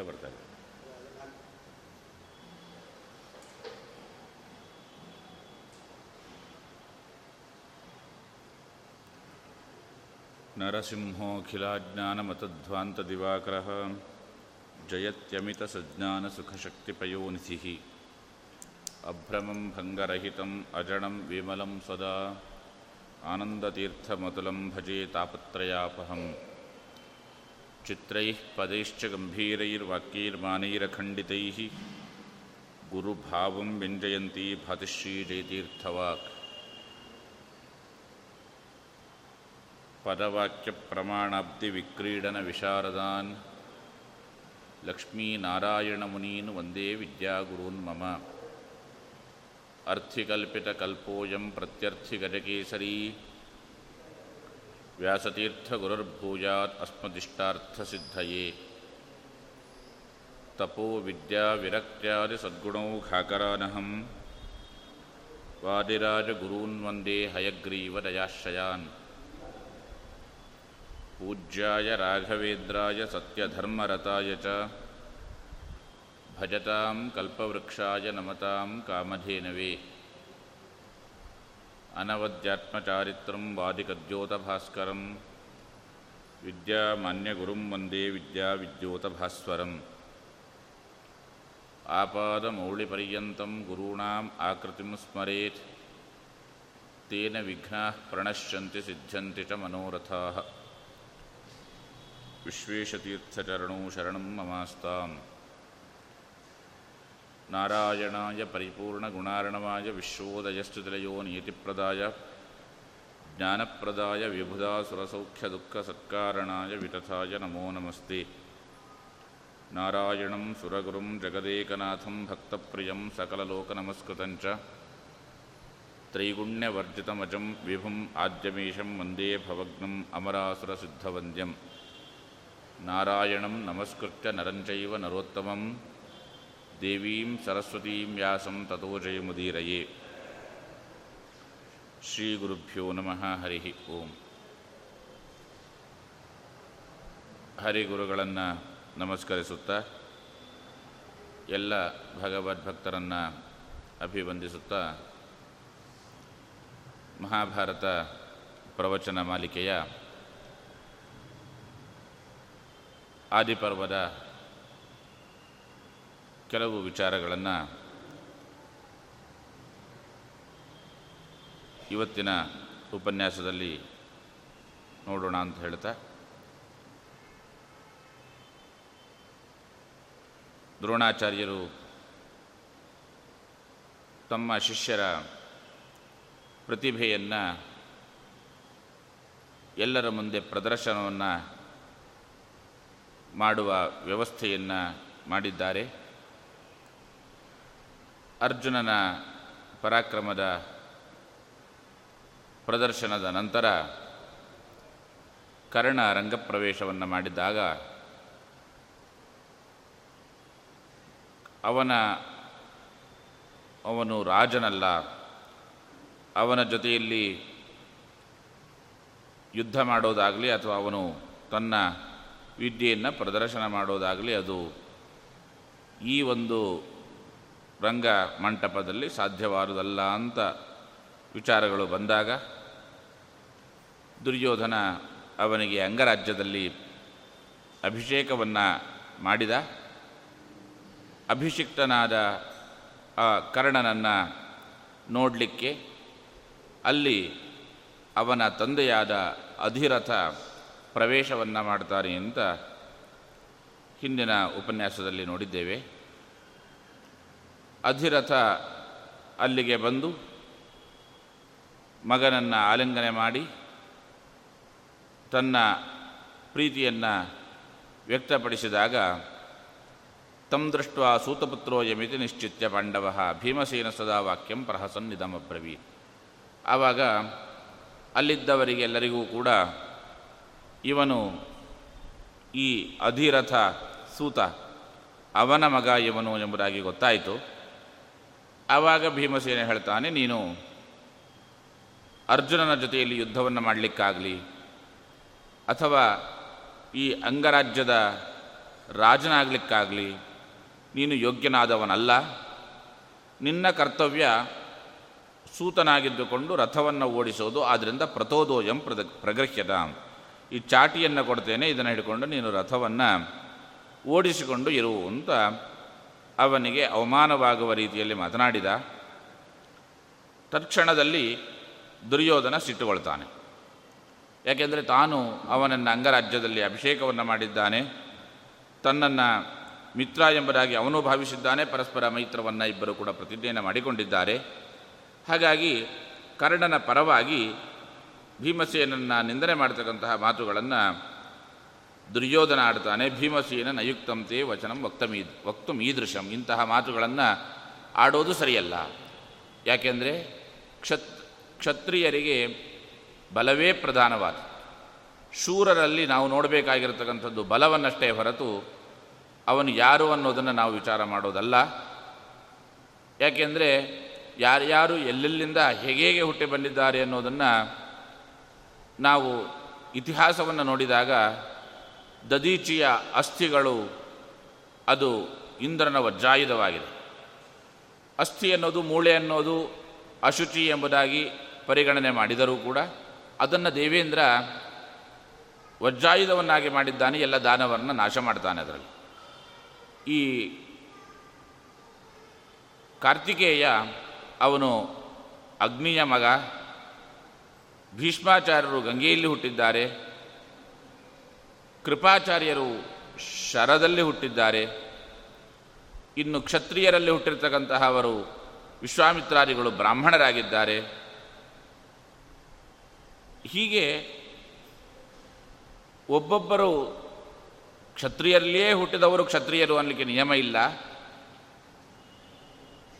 ಇಲ್ಲೇ ಬರ್ತಾರೆ नरसिंहोऽखिलाज्ञानमतध्वान्तदिवाकरः जयत्यमितसज्ञानसुखशक्तिपयोनिधिः अभ्रमं भङ्गरहितम् अजडं विमलं सदा आनन्दतीर्थमतुलं भजे तापत्रयापहम् चित्रैः पदैश्च गम्भीरैर्वाक्यैर्मानैरखण्डितैः गुरुभावं व्यञ्जयन्ती भातिश्रीजयतीर्थवाक् पदवाक्यप्रमाणाब्धिविक्रीडनविशारदान् लक्ष्मीनारायणमुनीन् वन्दे विद्यागुरून् मम अर्थिकल्पितकल्पोऽयं प्रत्यर्थिगजकेसरी व्यासतीर्थगुरुर्भूयात् अस्मदिष्टार्थसिद्धये। तपो विद्याविरक्त्यादिसद्गुणौघाकरानहं वादिराजगुरून् वंदे हयग्रीवदयाश्रयान् पूज्याय राघवेन्द्राय सत्यधर्मरताय च। भजतां कल्पवृक्षाय नमतां कामधेनवे। अनवद्यात्मचारित्रं वादिकद्योतभास्करं विद्यामान्यगुरुं वन्दे विद्याविद्योतभास्वरम् आपादमौलिपर्यन्तं गुरूणाम् आकृतिं स्मरेत् तेन विघ्नाः प्रणश्यन्ति सिद्ध्यन्ति च मनोरथाः विश्वेशतीर्थचरणौ शरणं ममास्ताम् नारायणाय परिपूर्णगुणार्णवाय विश्वोदयस्तुतिलयो नियतिप्रदाय ज्ञानप्रदाय विबुधासुरसौख्यदुःखसत्कारणाय वितथाय नमो नमस्ते नारायणं सुरगुरुं जगदेकनाथं भक्तप्रियं सकललोकनमस्कृतं च त्रैगुण्यवर्जितमजं विभुम् आद्यमीशं वन्दे भवग्नम् अमरासुरसिद्धवन्द्यं नारायणं नमस्कृत्य नरं चैव नरोत्तमं ದೇವೀಂ ಸರಸ್ವತೀಂ ವ್ಯಾಸಂ ತಥೋ ಜಯಮುದೀರಯೇ. ಶ್ರೀಗುರುಭ್ಯೋ ನಮಃ. ಹರಿ ಓಂ. ಹರಿಗುರುಗಳನ್ನು ನಮಸ್ಕರಿಸುತ್ತ, ಎಲ್ಲ ಭಗವದ್ಭಕ್ತರನ್ನು ಅಭಿವಂದಿಸುತ್ತ, ಮಹಾಭಾರತ ಪ್ರವಚನ ಮಾಲಿಕೆಯ ಆದಿಪರ್ವದ ಕೆಲವು ವಿಚಾರಗಳನ್ನು ಇವತ್ತಿನ ಉಪನ್ಯಾಸದಲ್ಲಿ ನೋಡೋಣ ಅಂತ ಹೇಳ್ತಾ. ದ್ರೋಣಾಚಾರ್ಯರು ತಮ್ಮ ಶಿಷ್ಯರ ಪ್ರತಿಭೆಯನ್ನು ಎಲ್ಲರ ಮುಂದೆ ಪ್ರದರ್ಶನವನ್ನು ಮಾಡುವ ವ್ಯವಸ್ಥೆಯನ್ನು ಮಾಡಿದ್ದಾರೆ. ಅರ್ಜುನನ ಪರಾಕ್ರಮದ ಪ್ರದರ್ಶನದ ನಂತರ ಕರ್ಣ ರಂಗಪ್ರವೇಶವನ್ನು ಮಾಡಿದಾಗ ಅವನ, ಅವನು ರಾಜನಲ್ಲ, ಅವನ ಜೊತೆಯಲ್ಲಿ ಯುದ್ಧ ಮಾಡೋದಾಗಲಿ ಅಥವಾ ಅವನು ತನ್ನ ವಿದ್ಯೆಯನ್ನು ಪ್ರದರ್ಶನ ಮಾಡೋದಾಗಲಿ ಅದು ಈ ಒಂದು ರಂಗ ಮಂಟಪದಲ್ಲಿ ಸಾಧ್ಯವಾದುದಲ್ಲ ಅಂತ ವಿಚಾರಗಳು ಬಂದಾಗ ದುರ್ಯೋಧನ ಅವನಿಗೆ ಅಂಗರಾಜ್ಯದಲ್ಲಿ ಅಭಿಷೇಕವನ್ನು ಮಾಡಿದ. ಅಭಿಷಿಕ್ತನಾದ ಆ ಕರ್ಣನನ್ನು ನೋಡಲಿಕ್ಕೆ ಅಲ್ಲಿ ಅವನ ತಂದೆಯಾದ ಅಧಿರಥ ಪ್ರವೇಶವನ್ನು ಮಾಡ್ತಾನೆ ಅಂತ ಹಿಂದಿನ ಉಪನ್ಯಾಸದಲ್ಲಿ ನೋಡಿದ್ದೇವೆ. ಅಧಿರಥ ಅಲ್ಲಿಗೆ ಬಂದು ಮಗನನ್ನು ಆಲಿಂಗನೆ ಮಾಡಿ ತನ್ನ ಪ್ರೀತಿಯನ್ನು ವ್ಯಕ್ತಪಡಿಸಿದಾಗ, ತಂ ದೃಷ್ಟ ಸೂತಪುತ್ರೋ ಯಮಿತಿ ನಿಶ್ಚಿತ್ಯ ಪಾಂಡವ, ಭೀಮಸೇನ ಸದಾ ವಾಕ್ಯಂ ಪ್ರಹಸನ್ನಿದಮಬ್ರವಿ ಆವಾಗ ಅಲ್ಲಿದ್ದವರಿಗೆಲ್ಲರಿಗೂ ಕೂಡ ಇವನು ಈ ಅಧಿರಥ ಸೂತ ಅವನ ಮಗ ಇವನು ಎಂಬುದಾಗಿ ಗೊತ್ತಾಯಿತು. ಆವಾಗ ಭೀಮಸೇನ ಹೇಳ್ತಾನೆ, ನೀನು ಅರ್ಜುನನ ಜೊತೆಯಲ್ಲಿ ಯುದ್ಧವನ್ನು ಮಾಡಲಿಕ್ಕಾಗಲಿ, ಅಥವಾ ಈ ಅಂಗರಾಜ್ಯದ ರಾಜನಾಗಲಿಕ್ಕಾಗಲಿ, ನೀನು ಯೋಗ್ಯನಾದವನಲ್ಲ. ನಿನ್ನ ಕರ್ತವ್ಯ ಸೂತನಾಗಿದ್ದುಕೊಂಡು ರಥವನ್ನು ಓಡಿಸೋದು ಆದ್ದರಿಂದ ಪ್ರತೋದೋಯಂ ಪ್ರದ, ಪ್ರಗೃಹ್ಯದ. ಈ ಚಾಟಿಯನ್ನು ಕೊಡ್ತೇನೆ, ಇದನ್ನು ಹಿಡ್ಕೊಂಡು ನೀನು ರಥವನ್ನು ಓಡಿಸಿಕೊಂಡು ಇರು ಅಂತ ಅವನಿಗೆ ಅವಮಾನವಾಗುವ ರೀತಿಯಲ್ಲಿ ಮಾತನಾಡಿದ, ತತ್ಕ್ಷಣದಲ್ಲಿ ದುರ್ಯೋಧನ ಸಿಟ್ಟುಕೊಳ್ತಾನೆ ಯಾಕೆಂದರೆ ತಾನು ಅವನನ್ನು ಅಂಗರಾಜ್ಯದಲ್ಲಿ ಅಭಿಷೇಕವನ್ನು ಮಾಡಿದ್ದಾನೆ, ತನ್ನನ್ನು ಮಿತ್ರ ಎಂಬುದಾಗಿ ಅವನು ಭಾವಿಸಿದ್ದಾನೆ, ಪರಸ್ಪರ ಮೈತ್ರವನ್ನು ಇಬ್ಬರು ಕೂಡ ಪ್ರತಿಜ್ಞೆಯನ್ನು ಮಾಡಿಕೊಂಡಿದ್ದಾರೆ. ಹಾಗಾಗಿ ಕರ್ಣನ ಪರವಾಗಿ ಭೀಮಸೇನನ್ನು ನಿಂದನೆ ಮಾಡತಕ್ಕಂತಹ ಮಾತುಗಳನ್ನು ದುರ್ಯೋಧನ ಆಡ್ತಾನೆ ಭೀಮಸೇನ ನಯುಕ್ತಂತೆ ವಚನಂ ವಕ್ತಮೀ ವಕ್ತು ಮೀದೃಶಂ ಇಂತಹ ಮಾತುಗಳನ್ನು ಆಡೋದು ಸರಿಯಲ್ಲ. ಯಾಕೆಂದರೆ ಕ್ಷತ್, ಕ್ಷತ್ರಿಯರಿಗೆ ಬಲವೇ ಪ್ರಧಾನವಾದ. ಶೂರರಲ್ಲಿ ನಾವು ನೋಡಬೇಕಾಗಿರತಕ್ಕಂಥದ್ದು ಬಲವನ್ನಷ್ಟೇ ಹೊರತು ಅವನು ಯಾರು ಅನ್ನೋದನ್ನು ನಾವು ವಿಚಾರ ಮಾಡೋದಲ್ಲ. ಯಾಕೆಂದರೆ ಯಾರ್ಯಾರು ಎಲ್ಲೆಲ್ಲಿಂದ ಹೇಗೆ ಹುಟ್ಟಿ ಬಂದಿದ್ದಾರೆ ಅನ್ನೋದನ್ನು ನಾವು ಇತಿಹಾಸವನ್ನು ನೋಡಿದಾಗ ದದೀಚಿಯ ಅಸ್ಥಿಗಳು, ಅದು ಇಂದ್ರನ ವಜ್ರಾಯುಧವಾಗಿದೆ. ಅಸ್ಥಿ ಅನ್ನೋದು ಮೂಳೆ ಅನ್ನೋದು ಅಶುಚಿ ಎಂಬುದಾಗಿ ಪರಿಗಣನೆ ಮಾಡಿದರೂ ಕೂಡ ಅದನ್ನು ದೇವೇಂದ್ರ ವಜ್ರಾಯುಧವನ್ನಾಗಿ ಮಾಡಿದ್ದಾನೆ, ಎಲ್ಲ ದಾನವನ್ನು ನಾಶ ಮಾಡ್ತಾನೆ ಅದರಲ್ಲಿ. ಈ ಕಾರ್ತಿಕೇಯ ಅವನು ಅಗ್ನಿಯ ಮಗ, ಭೀಷ್ಮಾಚಾರ್ಯರು ಗಂಗೆಯಲ್ಲಿ ಹುಟ್ಟಿದ್ದಾರೆ. ಕೃಪಾಚಾರ್ಯರು ಶರದಲ್ಲಿ ಹುಟ್ಟಿದ್ದಾರೆ. ಇನ್ನು ಕ್ಷತ್ರಿಯರಲ್ಲಿ ಹುಟ್ಟಿರ್ತಕ್ಕಂತಹ ಅವರು ವಿಶ್ವಾಮಿತ್ರಾದಿಗಳು ಬ್ರಾಹ್ಮಣರಾಗಿದ್ದಾರೆ. ಹೀಗೆ ಒಬ್ಬೊಬ್ಬರು ಕ್ಷತ್ರಿಯರಲ್ಲಿಯೇ ಹುಟ್ಟಿದವರು ಕ್ಷತ್ರಿಯರು ಅನ್ನಲಿಕ್ಕೆ ನಿಯಮ ಇಲ್ಲ.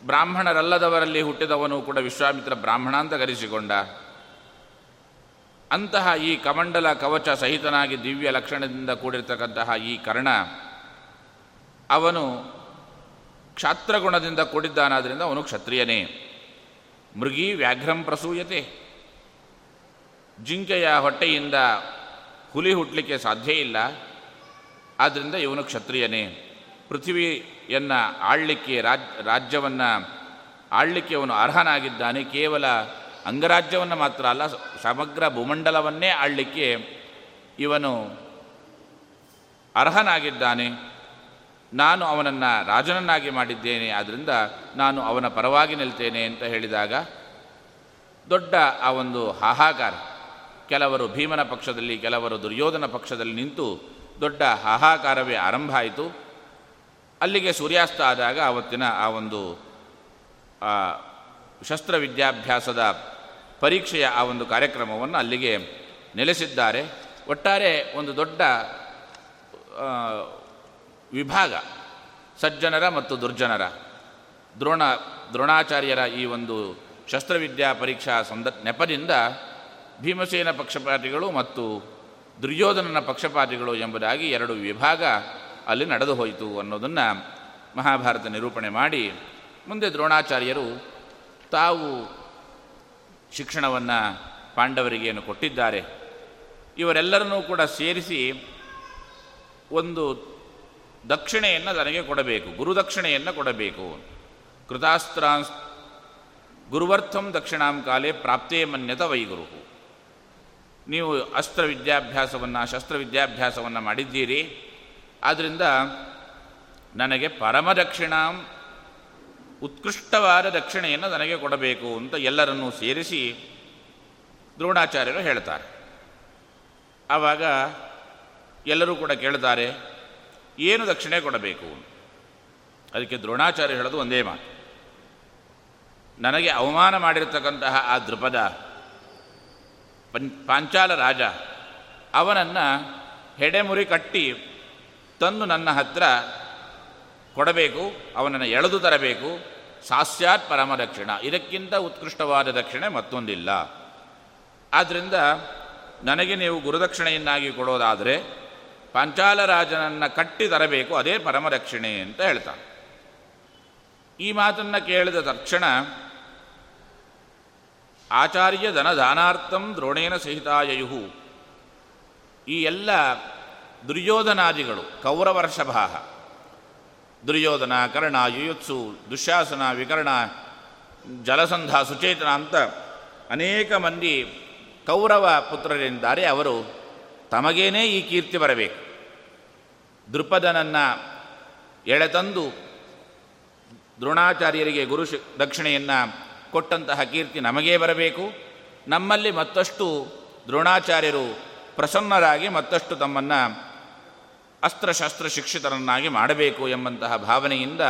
ಬ್ರಾಹ್ಮಣರಲ್ಲದವರಲ್ಲಿ ಹುಟ್ಟಿದವನು ಕೂಡ ವಿಶ್ವಾಮಿತ್ರ ಬ್ರಾಹ್ಮಣ ಅಂತ ಕರೆಸಿಕೊಂಡ. ಅಂತಹ ಈ ಕಮಂಡಲ ಕವಚ ಸಹಿತನಾಗಿ ದಿವ್ಯ ಲಕ್ಷಣದಿಂದ ಕೂಡಿರ್ತಕ್ಕಂತಹ ಈ ಕರ್ಣ, ಅವನು ಕ್ಷಾತ್ರಗುಣದಿಂದ ಕೂಡಿದ್ದಾನಾದ್ದರಿಂದ ಅವನು ಕ್ಷತ್ರಿಯನೇ. ಮೃಗಿ ವ್ಯಾಘ್ರಂ ಪ್ರಸೂಯತೆ. ಜಿಂಕೆಯ ಹೊಟ್ಟೆಯಿಂದ ಹುಲಿ ಹುಟ್ಟಲಿಕ್ಕೆ ಸಾಧ್ಯ ಇಲ್ಲ ಆದ್ದರಿಂದ ಇವನು ಕ್ಷತ್ರಿಯನೇ. ಪೃಥ್ವಿಯನ್ನು ಆಳ್ಲಿಕ್ಕೆ ರಾಜ್, ರಾಜ್ಯವನ್ನು ಆಳ್ಲಿಕ್ಕೆ ಅವನು ಅರ್ಹನಾಗಿದ್ದಾನೆ. ಕೇವಲ ಅಂಗರಾಜ್ಯವನ್ನು ಮಾತ್ರ ಅಲ್ಲ, ಸಮಗ್ರ ಭೂಮಂಡಲವನ್ನೇ ಆಳಲಿಕ್ಕೆ ಇವನು ಅರ್ಹನಾಗಿದ್ದಾನೆ. ನಾನು ಅವನನ್ನು ರಾಜನನ್ನಾಗಿ ಮಾಡಿದ್ದೇನೆ ಆದ್ದರಿಂದ ನಾನು ಅವನ ಪರವಾಗಿ ನಿಲ್ತೇನೆ ಅಂತ ಹೇಳಿದಾಗ ದೊಡ್ಡ ಆ ಒಂದು ಹಾಹಾಕಾರ. ಕೆಲವರು ಭೀಮನ ಪಕ್ಷದಲ್ಲಿ, ಕೆಲವರು ದುರ್ಯೋಧನ ಪಕ್ಷದಲ್ಲಿ ನಿಂತು ದೊಡ್ಡ ಹಾಹಾಕಾರವೇ ಆರಂಭ ಆಯಿತು. ಅಲ್ಲಿಗೆ ಸೂರ್ಯಾಸ್ತ ಆದಾಗ ಆವತ್ತಿನ ಆ ಒಂದು ಶಸ್ತ್ರ ವಿದ್ಯಾಭ್ಯಾಸದ ಪರೀಕ್ಷೆಯ ಆ ಒಂದು ಕಾರ್ಯಕ್ರಮವನ್ನು ಅಲ್ಲಿಗೆ ನೆಲೆಸಿದ್ದಾರೆ. ಒಟ್ಟಾರೆ ಒಂದು ದೊಡ್ಡ ವಿಭಾಗ, ಸಜ್ಜನರ ಮತ್ತು ದುರ್ಜನರ, ದ್ರೋಣ, ದ್ರೋಣಾಚಾರ್ಯರ ಈ ಒಂದು ಶಸ್ತ್ರವಿದ್ಯಾ ಪರೀಕ್ಷಾ ಸಂದ, ನೆಪದಿಂದ ಭೀಮಸೇನ ಪಕ್ಷಪಾತಿಗಳು ಮತ್ತು ದುರ್ಯೋಧನನ ಪಕ್ಷಪಾತಿಗಳು ಎಂಬುದಾಗಿ ಎರಡು ವಿಭಾಗ ಅಲ್ಲಿ ನಡೆದು ಹೋಯಿತು ಅನ್ನೋದನ್ನು ಮಹಾಭಾರತ ನಿರೂಪಣೆ ಮಾಡಿ ಮುಂದೆ ದ್ರೋಣಾಚಾರ್ಯರು ತಾವು ಶಿಕ್ಷಣವನ್ನು ಪಾಂಡವರಿಗೇನು ಕೊಟ್ಟಿದ್ದಾರೆ, ಇವರೆಲ್ಲರನ್ನೂ ಕೂಡ ಸೇರಿಸಿ ಒಂದು ದಕ್ಷಿಣೆಯನ್ನು ನನಗೆ ಕೊಡಬೇಕು, ಗುರುದಕ್ಷಿಣೆಯನ್ನು ಕೊಡಬೇಕು. ಕೃತಾಸ್ತ್ರಾಂಸ್ ಗುರುವರ್ಥಂ ದಕ್ಷಿಣಾಂ ಕಾಲೇ ಪ್ರಾಪ್ತೇ ಮನ್ಯತ ವೈಗುರು ನೀವು ಅಸ್ತ್ರ ವಿದ್ಯಾಭ್ಯಾಸವನ್ನು ಶಸ್ತ್ರ ಮಾಡಿದ್ದೀರಿ ಆದ್ದರಿಂದ ನನಗೆ ಪರಮ ದಕ್ಷಿಣಾಂ ಉತ್ಕೃಷ್ಟವಾದ ದಕ್ಷಿಣೆಯನ್ನು ನನಗೆ ಕೊಡಬೇಕು ಅಂತ ಎಲ್ಲರನ್ನೂ ಸೇರಿಸಿ ದ್ರೋಣಾಚಾರ್ಯರು ಹೇಳ್ತಾರೆ. ಆವಾಗ ಎಲ್ಲರೂ ಕೂಡ ಕೇಳ್ತಾರೆ, ಏನು ದಕ್ಷಿಣೆ ಕೊಡಬೇಕು ಅದಕ್ಕೆ ದ್ರೋಣಾಚಾರ್ಯ ಹೇಳೋದು ಒಂದೇ ಮಾತು. ನನಗೆ ಅವಮಾನ ಮಾಡಿರ್ತಕ್ಕಂತಹ ಆ ದೃಪದ ಪಂ ಪಾಂಚಾಲ ರಾಜ, ಅವನನ್ನು ಹೆಡೆಮುರಿ ಕಟ್ಟಿ ತಂದು ನನ್ನ ಹತ್ರ ಕೊಡಬೇಕು, ಅವನನ್ನು ಎಳೆದು ತರಬೇಕು. ಸಾಸ್ಯಾತ್ ಪರಮ ದಕ್ಷಿಣ. ಇದಕ್ಕಿಂತ ಉತ್ಕೃಷ್ಟವಾದ ದಕ್ಷಿಣೆ ಮತ್ತೊಂದಿಲ್ಲ. ಆದ್ದರಿಂದ ನನಗೆ ನೀವು ಗುರುದಕ್ಷಿಣೆಯನ್ನಾಗಿ ಕೊಡೋದಾದರೆ, ಪಂಚಾಲರಾಜನನ್ನು ಕಟ್ಟಿ ತರಬೇಕು, ಅದೇ ಪರಮದಕ್ಷಿಣೆ ಅಂತ ಹೇಳ್ತಾನೆ. ಈ ಮಾತನ್ನು ಕೇಳಿದ ತಕ್ಷಣ, ಆಚಾರ್ಯ ಧನದಾನಾರ್ಥಂ ದ್ರೋಣೇನ ಸಹಿತಾಯಯುಹು. ಈ ಎಲ್ಲ ದುರ್ಯೋಧನಾದಿಗಳು, ಕೌರವರ್ಷಭಾಹ. ದುರ್ಯೋಧನ, ಕರ್ಣ, ಯುಯುತ್ಸು ದುಶ್ಯಾಸನ ವಿಕರ್ಣ, ಜಲಸಂಧ, ಸುಚೇತನ ಅಂತ ಅನೇಕ ಮಂದಿ ಕೌರವ ಪುತ್ರರಿದ್ದಾರೆ ಅವರು ತಮಗೇನೇ ಈ ಕೀರ್ತಿ ಬರಬೇಕು. ದೃಪದನನ್ನು ಎಳೆತಂದು ದ್ರೋಣಾಚಾರ್ಯರಿಗೆ ಗುರು ದಕ್ಷಿಣೆಯನ್ನು ಕೊಟ್ಟಂತಹ ಕೀರ್ತಿ ನಮಗೇ ಬರಬೇಕು. ನಮ್ಮಲ್ಲಿ ಮತ್ತಷ್ಟು ದ್ರೋಣಾಚಾರ್ಯರು ಪ್ರಸನ್ನರಾಗಿ ಮತ್ತಷ್ಟು ತಮ್ಮನ್ನು ಅಸ್ತ್ರಶಸ್ತ್ರ ಶಿಕ್ಷಿತರನ್ನಾಗಿ ಮಾಡಬೇಕು ಎಂಬಂತಹ ಭಾವನೆಯಿಂದ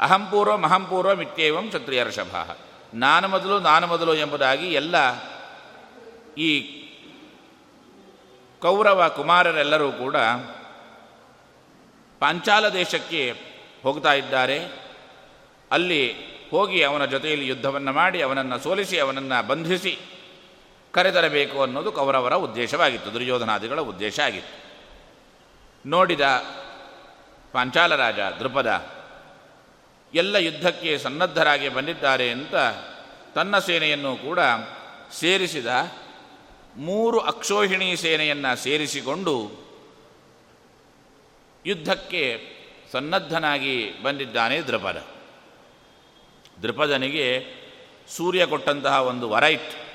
ಅಹಂಪೂರ್ವ ಮಹಂಪೂರ್ವ ಮಿತ್ಯೇವಂ ಕ್ಷತ್ರಿಯರ್ಷಭ ನಾನು ಮೊದಲು ನಾನು ಮೊದಲು ಎಂಬುದಾಗಿ ಎಲ್ಲ ಈ ಕೌರವ ಕುಮಾರರೆಲ್ಲರೂ ಕೂಡ ಪಾಂಚಾಲ ದೇಶಕ್ಕೆ ಹೋಗ್ತಾ ಇದ್ದಾರೆ. ಅಲ್ಲಿ ಹೋಗಿ ಅವನ ಜೊತೆಯಲ್ಲಿ ಯುದ್ಧವನ್ನು ಮಾಡಿ, ಅವನನ್ನು ಸೋಲಿಸಿ, ಅವನನ್ನು ಬಂಧಿಸಿ ಕರೆತರಬೇಕು ಅನ್ನೋದು ಕೌರವರ ಉದ್ದೇಶವಾಗಿತ್ತು, ದುರ್ಯೋಧನಾದಿಗಳ ಉದ್ದೇಶ ಆಗಿತ್ತು. ನೋಡಿದ ಪಾಂಚಾಲ ರಾಜ ದೃಪದ ಎಲ್ಲ ಯುದ್ಧಕ್ಕೆ ಸನ್ನದ್ಧರಾಗಿ ಬಂದಿದ್ದಾರೆ ಅಂತ ತನ್ನ ಸೇನೆಯನ್ನು ಕೂಡ ಸೇರಿಸಿದ ಮೂರು ಅಕ್ಷೋಹಿಣಿ ಸೇನೆಯನ್ನು ಸೇರಿಸಿಕೊಂಡು ಯುದ್ಧಕ್ಕೆ ಸನ್ನದ್ಧನಾಗಿ ಬಂದಿದ್ದಾನೆ ದೃಪದ ದೃಪದನಿಗೆ ಸೂರ್ಯ ಕೊಟ್ಟಂತಹ ಒಂದು ವರ ಇತ್ತು.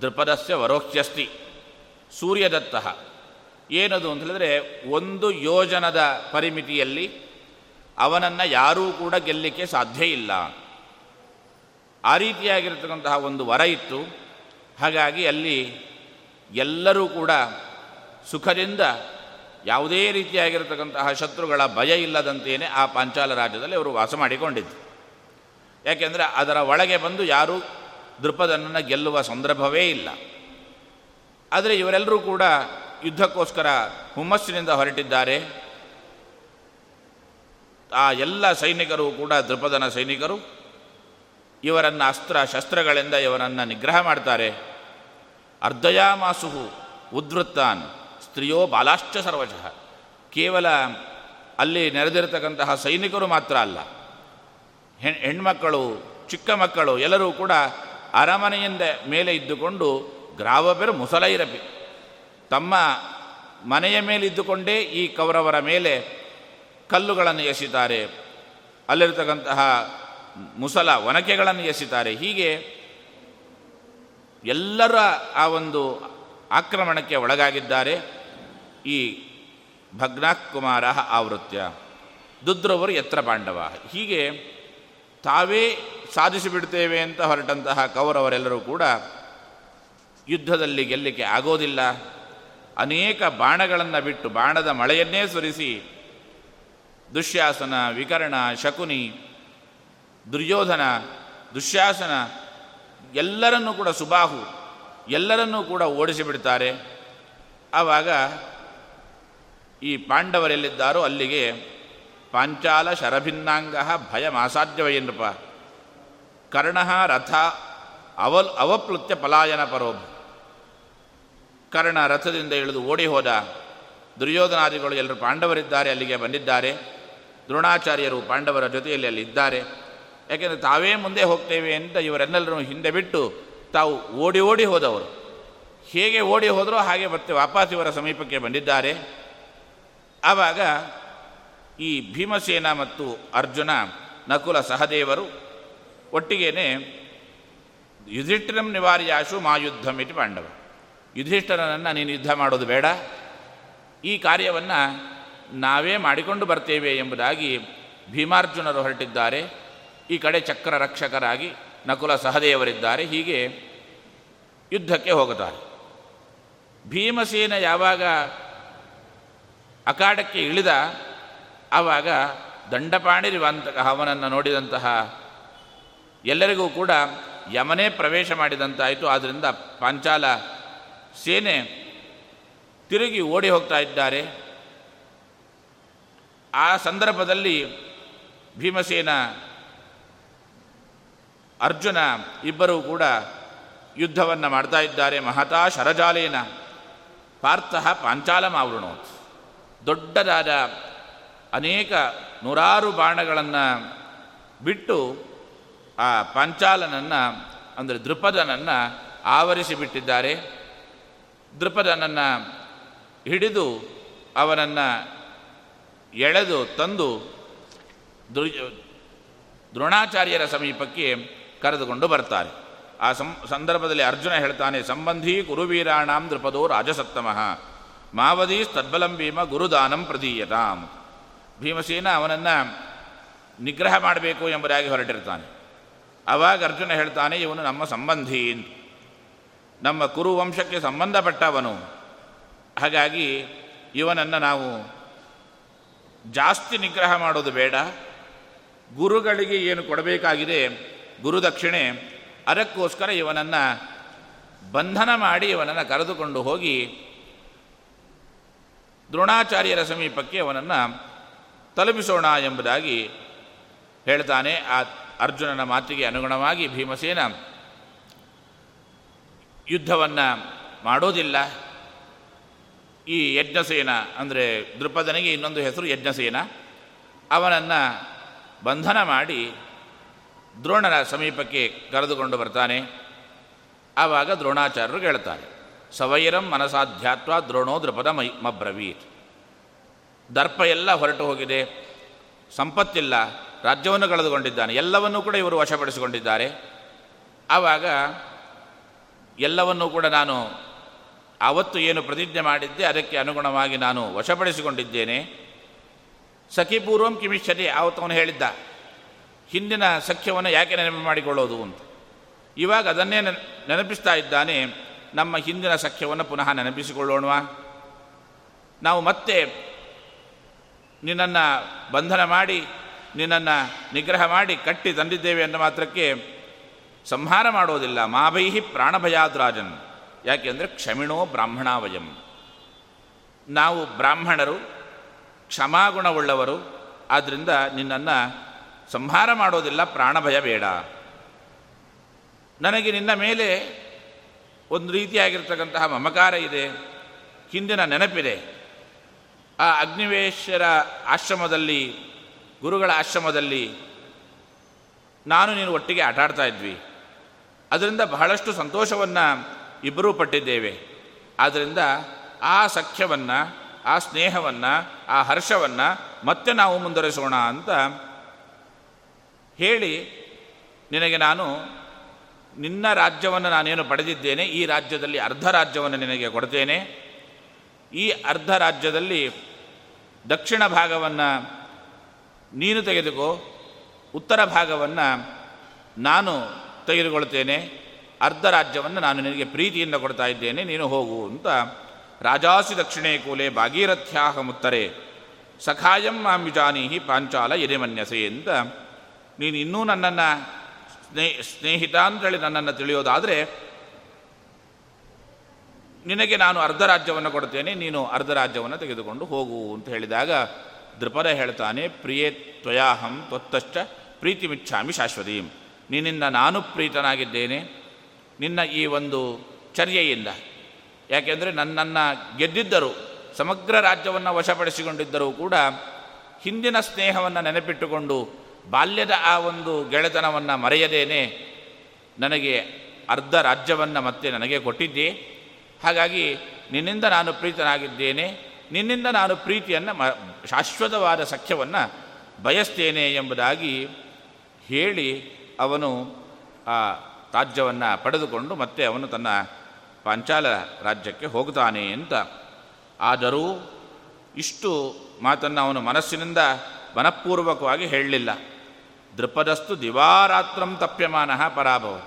ದೃಪದಸ್ಯ ವರೋಕ್ಷ್ಯಸ್ತಿ ಸೂರ್ಯದತ್ತ. ಏನದು ಅಂತ ಹೇಳಿದ್ರೆ ಒಂದು ಯೋಜನದ ಪರಿಮಿತಿಯಲ್ಲಿ ಅವನನ್ನು ಯಾರೂ ಕೂಡ ಗೆಲ್ಲಲಿಕ್ಕೆ ಸಾಧ್ಯ ಇಲ್ಲ. ಆ ರೀತಿಯಾಗಿರ್ತಕ್ಕಂತಹ ಒಂದು ವರ ಇತ್ತು. ಹಾಗಾಗಿ ಅಲ್ಲಿ ಎಲ್ಲರೂ ಕೂಡ ಸುಖದಿಂದ ಯಾವುದೇ ರೀತಿಯಾಗಿರತಕ್ಕಂತಹ ಶತ್ರುಗಳ ಭಯ ಇಲ್ಲದಂತೆಯೇ ಆ ಪಾಂಚಾಲ ರಾಜ್ಯದಲ್ಲಿ ಅವರು ವಾಸ ಮಾಡಿಕೊಂಡಿದ್ದು. ಯಾಕೆಂದರೆ ಅದರ ಒಳಗೆ ಬಂದು ಯಾರೂ ದೃಪದನನ್ನು ಗೆಲ್ಲುವ ಸಂದರ್ಭವೇ ಇಲ್ಲ. ಆದರೆ ಇವರೆಲ್ಲರೂ ಕೂಡ ಯುದ್ಧಕ್ಕೋಸ್ಕರ ಹುಮ್ಮಸ್ಸಿನಿಂದ ಹೊರಟಿದ್ದಾರೆ. ಆ ಎಲ್ಲ ಸೈನಿಕರು ಕೂಡ, ದೃಪದನ ಸೈನಿಕರು, ಇವರನ್ನು ಅಸ್ತ್ರ ಶಸ್ತ್ರಗಳಿಂದ ಇವರನ್ನು ನಿಗ್ರಹ ಮಾಡ್ತಾರೆ. ಅರ್ಧಯಾಮಾಸುಹು ಉದ್ವೃತ್ತಾನ್, ಸ್ತ್ರೀಯೋ ಬಾಲಾಶ್ಚ ಸರ್ವಶಃ ಕೇವಲ ಅಲ್ಲಿ ನೆರೆದಿರತಕ್ಕಂತಹ ಸೈನಿಕರು ಮಾತ್ರ ಅಲ್ಲ. ಹೆಣ್ಮಕ್ಕಳು, ಚಿಕ್ಕ ಮಕ್ಕಳು ಎಲ್ಲರೂ ಕೂಡ ಅರಮನೆಯಿಂದ ಮೇಲೆ ಇದ್ದುಕೊಂಡು ಗ್ರಾವಬೆರು ಮುಸಲೈರಪಿ ತಮ್ಮ ಮನೆಯ ಮೇಲೆ ಇದ್ದುಕೊಂಡೇ ಈ ಕೌರವರ ಮೇಲೆ ಕಲ್ಲುಗಳನ್ನು ಎಸಿತಾರೆ ಅಲ್ಲಿರತಕ್ಕಂತಹ ಮುಸಲ ಒನಕೆಗಳನ್ನು ಎಸಿತಾರೆ ಹೀಗೆ ಎಲ್ಲರ ಆ ಒಂದು ಆಕ್ರಮಣಕ್ಕೆ ಒಳಗಾಗಿದ್ದಾರೆ ಈ ಭಗ್ನಾಕುಮಾರ ಆವೃತ್ಯ. ದುದ್ರವರು ಎತ್ರ ಪಾಂಡವ. ಹೀಗೆ ತಾವೇ ಸಾಧಿಸಿಬಿಡ್ತೇವೆ ಅಂತ ಹೊರಟಂತಹ ಕೌರವರೆಲ್ಲರೂ ಕೂಡ ಯುದ್ಧದಲ್ಲಿ ಗೆಲ್ಲಿಕ್ಕೆ ಆಗೋದಿಲ್ಲ. ಅನೇಕ ಬಾಣಗಳನ್ನು ಬಿಟ್ಟು ಬಾಣದ ಮಳೆಯನ್ನೇ ಸುರಿಸಿ ದುಶ್ಯಾಸನ, ವಿಕರ್ಣ, ಶಕುನಿ, ದುರ್ಯೋಧನ, ದುಶ್ಯಾಸನ ಎಲ್ಲರನ್ನೂ ಕೂಡ ಸುಬಾಹು, ಎಲ್ಲರನ್ನೂ ಕೂಡ ಓಡಿಸಿಬಿಡ್ತಾರೆ. ಆವಾಗ ಈ ಪಾಂಡವರೆಲ್ಲಿದ್ದಾರೋ ಅಲ್ಲಿಗೆ ಪಾಂಚಾಲ ಶರಭಿನ್ನಾಂಗ ಭಯ ಮಾಸಾಧ್ಯವಯ್ಯನಪ್ಪ ಕರ್ಣ ರಥ ಅವಲ್ ಅವಪ್ಲುತ್ಯ ಪಲಾಯನ ಪರೋಭ. ಕರ್ಣ ರಥದಿಂದ ಇಳಿದು ಓಡಿ ಹೋದ ದುರ್ಯೋಧನಾದಿಗಳು ಎಲ್ಲರೂ ಪಾಂಡವರಿದ್ದಾರೆ, ಅಲ್ಲಿಗೆ ಬಂದಿದ್ದಾರೆ. ದ್ರೋಣಾಚಾರ್ಯರು ಪಾಂಡವರ ಜೊತೆಯಲ್ಲಿ ಅಲ್ಲಿ ಇದ್ದಾರೆ. ಯಾಕೆಂದರೆ ತಾವೇ ಮುಂದೆ ಹೋಗ್ತೇವೆ ಅಂತ ಇವರೆಲ್ಲರನ್ನು ಹಿಂದೆ ಬಿಟ್ಟು ತಾವು ಓಡಿ ಓಡಿ ಹೋದವರು. ಹೇಗೆ ಓಡಿ ಹೋದರೋ ಹಾಗೆ ಮತ್ತೆ ವಾಪಸ್ ಇವರ ಸಮೀಪಕ್ಕೆ ಬಂದಿದ್ದಾರೆ. ಆವಾಗ ಈ ಭೀಮಸೇನ ಮತ್ತು ಅರ್ಜುನ, ನಕುಲ ಸಹದೇವರು ಒಟ್ಟಿಗೇನೆ ಯುಧಿಷ್ಠಿರಂ ನಿವಾರ್ಯಾಶು ಮಾಯುದ್ಧಂ ಪಾಂಡವ. ಯುಧಿಷ್ಠರನನ್ನು ನೀನು ಯುದ್ಧ ಮಾಡೋದು ಬೇಡ. ಈ ಕಾರ್ಯವನ್ನು ನಾವೇ ಮಾಡಿಕೊಂಡು ಬರ್ತೇವೆ ಎಂಬುದಾಗಿ ಭೀಮಾರ್ಜುನರು ಹೊರಟಿದ್ದಾರೆ. ಈ ಕಡೆ ಚಕ್ರ ರಕ್ಷಕರಾಗಿ ನಕುಲ ಸಹದೇವರಿದ್ದಾರೆ. ಹೀಗೆ ಯುದ್ಧಕ್ಕೆ ಹೋಗುತ್ತಾರೆ ಭೀಮಸೇನ ಯಾವಾಗ ಅಖಾಡಕ್ಕೆ ಇಳಿದ, ಆವಾಗ ದಂಡಪಾಣಿರಿವಂತಹ ಅವನನ್ನು ನೋಡಿದಂತಹ ಎಲ್ಲರಿಗೂ ಕೂಡ ಯಮನೇ ಪ್ರವೇಶ ಮಾಡಿದಂತಾಯಿತು. ಆದ್ದರಿಂದ ಪಾಂಚಾಲ ಸೇನೆ ತಿರುಗಿ ಓಡಿ ಹೋಗ್ತಾ ಇದ್ದಾರೆ. ಆ ಸಂದರ್ಭದಲ್ಲಿ ಭೀಮಸೇನ, ಅರ್ಜುನ ಇಬ್ಬರೂ ಕೂಡ ಯುದ್ಧವನ್ನು ಮಾಡ್ತಾ ಇದ್ದಾರೆ. ಮಹತಾ ಶರಜಾಲೇನ ಪಾರ್ಥ ಪಾಂಚಾಲಮಾವೃಣೋತ್. ದೊಡ್ಡದಾದ ಅನೇಕ ನೂರಾರು ಬಾಣಗಳನ್ನು ಬಿಟ್ಟು ಆ ಪಾಂಚಾಲನನ್ನು, ಅಂದರೆ ದೃಪದನನ್ನು ಆವರಿಸಿಬಿಟ್ಟಿದ್ದಾರೆ ದೃಪದನನ್ನು ಹಿಡಿದು ಅವನನ್ನು ಎಳೆದು ತಂದು ದ್ರು, ದ್ರೋಣಾಚಾರ್ಯರ ಸಮೀಪಕ್ಕೆ ಕರೆದುಕೊಂಡು ಬರ್ತಾರೆ. ಆ ಸಂ, ಸಂದರ್ಭದಲ್ಲಿ ಅರ್ಜುನ ಹೇಳ್ತಾನೆ, ಸಂಬಂಧಿ ಕುರುವೀರಾಣಾಂ ದೃಪದೋ ರಾಜಸತ್ತಮಃ ಮಾವದೀಸ್ ತದ್ಬಲಂ ಭೀಮ ಗುರುದಾನಂ ಪ್ರದೀಯತಾಂ ಭೀಮಸೇನ ಅವನನ್ನು ನಿಗ್ರಹ ಮಾಡಬೇಕು ಎಂಬುದಾಗಿ ಹೊರಟಿರ್ತಾನೆ. ಅವಾಗ ಅರ್ಜುನ ಹೇಳ್ತಾನೆ, ಇವನು ನಮ್ಮ ಸಂಬಂಧಿ. ನಮ್ಮ ಕುರು ವಂಶಕ್ಕೆ ಸಂಬಂಧಪಟ್ಟವನು. ಹಾಗಾಗಿ ಇವನನ್ನು ನಾವು ಜಾಸ್ತಿ ನಿಗ್ರಹ ಮಾಡೋದು ಬೇಡ. ಗುರುಗಳಿಗೆ ಏನು ಕೊಡಬೇಕಾಗಿದೆ ಗುರುದಕ್ಷಿಣೆ, ಅದಕ್ಕೋಸ್ಕರ ಇವನನ್ನು ಬಂಧನ ಮಾಡಿ ಇವನನ್ನು ಕರೆದುಕೊಂಡು ಹೋಗಿ ದ್ರೋಣಾಚಾರ್ಯರ ಸಮೀಪಕ್ಕೆ ಅವನನ್ನು ತಲುಪಿಸೋಣ ಎಂಬುದಾಗಿ ಹೇಳ್ತಾನೆ. ಆ ಅರ್ಜುನನ ಮಾತಿಗೆ ಅನುಗುಣವಾಗಿ ಭೀಮಸೇನ ಯುದ್ಧವನ್ನು ಮಾಡೋದಿಲ್ಲ. ಈ ಯಜ್ಞಸೇನ ಅಂದರೆ ದೃಪದನಿಗೆ ಇನ್ನೊಂದು ಹೆಸರು ಯಜ್ಞಸೇನ. ಅವನನ್ನು ಬಂಧನ ಮಾಡಿ ದ್ರೋಣನ ಸಮೀಪಕ್ಕೆ ಕರೆದುಕೊಂಡು ಬರ್ತಾನೆ. ಆವಾಗ ದ್ರೋಣಾಚಾರ್ಯರು ಕೇಳ್ತಾರೆ ಸವೈರಂ ಮನಸಾಧ್ಯಾತ್ವ ದ್ರೋಣೋ ದೃಪದ ಮೈ ಮಬ್ರವೀತ್. ದರ್ಪ ಎಲ್ಲ ಹೊರಟು ಹೋಗಿದೆ. ಸಂಪತ್ತಿಲ್ಲ, ರಾಜ್ಯವನ್ನು ಕಳೆದುಕೊಂಡಿದ್ದಾನೆ. ಎಲ್ಲವನ್ನೂ ಕೂಡ ಇವರು ವಶಪಡಿಸಿಕೊಂಡಿದ್ದಾರೆ. ಆವಾಗ ಎಲ್ಲವನ್ನೂ ಕೂಡ ನಾನು ಆವತ್ತು ಏನು ಪ್ರತಿಜ್ಞೆ ಮಾಡಿದ್ದೆ, ಅದಕ್ಕೆ ಅನುಗುಣವಾಗಿ ನಾನು ವಶಪಡಿಸಿಕೊಂಡಿದ್ದೇನೆ. ಸಖಿಪೂರ್ವಂ ಕಿಮಿಷ್ಯತೆ ಅವನು ಹೇಳಿದ್ದ, ಹಿಂದಿನ ಸಖ್ಯವನ್ನು ಯಾಕೆ ನೆನಪು ಮಾಡಿಕೊಳ್ಳೋದು ಅಂತ. ಇವಾಗ ಅದನ್ನೇ ನೆನಪಿಸ್ತಾ ಇದ್ದಾನೆ, ನಮ್ಮ ಹಿಂದಿನ ಸಖ್ಯವನ್ನು ಪುನಃ ನೆನಪಿಸಿಕೊಳ್ಳೋಣವಾ. ನಾವು ಮತ್ತೆ ನಿನ್ನನ್ನು ಬಂಧನ ಮಾಡಿ, ನಿನ್ನನ್ನು ನಿಗ್ರಹ ಮಾಡಿ ಕಟ್ಟಿ ತಂದಿದ್ದೇವೆ ಅನ್ನೋ ಮಾತ್ರಕ್ಕೆ ಸಂಹಾರ ಮಾಡೋದಿಲ್ಲ. ಮಾಭೈಹಿ ಪ್ರಾಣಭಯಾದ್ರಾಜನ್ ಯಾಕೆಂದರೆ ಕ್ಷಮಿಣೋ ಬ್ರಾಹ್ಮಣಾವಯಂ ನಾವು ಬ್ರಾಹ್ಮಣರು, ಕ್ಷಮಾಗುಣವುಳ್ಳವರು ಆದ್ದರಿಂದ ನಿನ್ನನ್ನು ಸಂಹಾರ ಮಾಡೋದಿಲ್ಲ, ಪ್ರಾಣಭಯ ಬೇಡ. ನನಗೆ ನಿನ್ನ ಮೇಲೆ ಒಂದು ರೀತಿಯಾಗಿರ್ತಕ್ಕಂತಹ ಮಮಕಾರ ಇದೆ, ಹಿಂದಿನ ನೆನಪಿದೆ. ಆ ಅಗ್ನಿವೇಶರ ಆಶ್ರಮದಲ್ಲಿ, ಗುರುಗಳ ಆಶ್ರಮದಲ್ಲಿ ನಾನು ನೀನು ಒಟ್ಟಿಗೆ ಆಟಾಡ್ತಾ ಇದ್ವಿ. ಅದರಿಂದ ಬಹಳಷ್ಟು ಸಂತೋಷವನ್ನು ಇಬ್ಬರೂ ಪಟ್ಟಿದ್ದೇವೆ. ಆದ್ದರಿಂದ ಆ ಸಖ್ಯವನ್ನು, ಆ ಸ್ನೇಹವನ್ನು, ಆ ಹರ್ಷವನ್ನು ಮತ್ತೆ ನಾವು ಮುಂದುವರಿಸೋಣ ಅಂತ ಹೇಳಿ ನಿನಗೆ ನಾನು ನಿನ್ನ ರಾಜ್ಯವನ್ನು ನಾನೇನು ಪಡೆದಿದ್ದೇನೆ, ಈ ರಾಜ್ಯದಲ್ಲಿ ಅರ್ಧ ರಾಜ್ಯವನ್ನು ನಿನಗೆ ಕೊಡ್ತೇನೆ. ಈ ಅರ್ಧ ರಾಜ್ಯದಲ್ಲಿ ದಕ್ಷಿಣ ಭಾಗವನ್ನು ನೀನು ತೆಗೆದುಕೋ, ಉತ್ತರ ಭಾಗವನ್ನು ನಾನು ತೆಗೆದುಕೊಳ್ತೇನೆ ಅರ್ಧ ರಾಜ್ಯವನ್ನು ನಾನು ನಿನಗೆ ಪ್ರೀತಿಯಿಂದ ಕೊಡ್ತಾ ಇದ್ದೇನೆ, ನೀನು ಹೋಗು ಅಂತ ರಾಜಾಸಿ ದಕ್ಷಿಣೇ ಕೂಲೆ ಭಾಗೀರಥ್ಯಾಹ ಮುತ್ತರೆ ಸಖಾಯಂ ಮಾಂಬಿಜಾನೀಹಿ ಪಾಂಚಾಲ ಎದೆಮನ್ಯಸೆ ಅಂತ ನೀನು ಇನ್ನೂ ನನ್ನನ್ನು ಸ್ನೇ, ಸ್ನೇಹಿತ ಅಂತೇಳಿ ನನ್ನನ್ನು ತಿಳಿಯೋದಾದರೆ, ನಿನಗೆ ನಾನು ಅರ್ಧ ರಾಜ್ಯವನ್ನು ಕೊಡ್ತೇನೆ, ನೀನು ಅರ್ಧ ರಾಜ್ಯವನ್ನು ತೆಗೆದುಕೊಂಡು ಹೋಗು ಅಂತ ಹೇಳಿದಾಗ ದೃಪದ ಹೇಳ್ತಾನೆ, ಪ್ರಿಯೇ ತ್ವಯಾಹಂ ತ್ವತ್ತಶ್ಚ ಪ್ರೀತಿ ಮಿಚ್ಛಾಮಿ ಶಾಶ್ವತೀಂ. ನಿನ್ನಿಂದ ನಾನು ಪ್ರೀತನಾಗಿದ್ದೇನೆ. ನಿನ್ನ ಈ ಒಂದು ಚರ್ಯೆಯಿಂದ. ಯಾಕೆಂದರೆ ನನ್ನನ್ನು ಗೆದ್ದಿದ್ದರು, ಸಮಗ್ರ ರಾಜ್ಯವನ್ನು ವಶಪಡಿಸಿಕೊಂಡಿದ್ದರೂ ಕೂಡ ಹಿಂದಿನ ಸ್ನೇಹವನ್ನು ನೆನಪಿಟ್ಟುಕೊಂಡು ಬಾಲ್ಯದ ಆ ಒಂದು ಗೆಳೆತನವನ್ನು ಮರೆಯದೇನೆ ನನಗೆ ಅರ್ಧ ರಾಜ್ಯವನ್ನು ಮತ್ತೆ ನನಗೆ ಕೊಟ್ಟಿದ್ದೆ. ಹಾಗಾಗಿ ನಿನ್ನಿಂದ ನಾನು ಪ್ರೀತನಾಗಿದ್ದೇನೆ. ನಿನ್ನಿಂದ ನಾನು ಪ್ರೀತಿಯನ್ನು ಮ, ಶಾಶ್ವತವಾದ ಸಖ್ಯವನ್ನು ಬಯಸ್ತೇನೆ ಎಂಬುದಾಗಿ ಹೇಳಿ ಅವನು ಆ ರಾಜ್ಯವನ್ನು ಪಡೆದುಕೊಂಡು ಮತ್ತೆ ಅವನು ತನ್ನ ಪಾಂಚಾಲ ರಾಜ್ಯಕ್ಕೆ ಹೋಗುತ್ತಾನೆ ಅಂತ. ಆದರೂ ಇಷ್ಟು ಮಾತನ್ನು ಅವನು ಮನಸ್ಸಿನಿಂದ ಮನಪೂರ್ವಕವಾಗಿ ಹೇಳಲಿಲ್ಲ. ದೃಪದಸ್ತು ದಿವಾರಾತ್ರಂ ತಪ್ಯಮಾನ ಪರಾಭವ.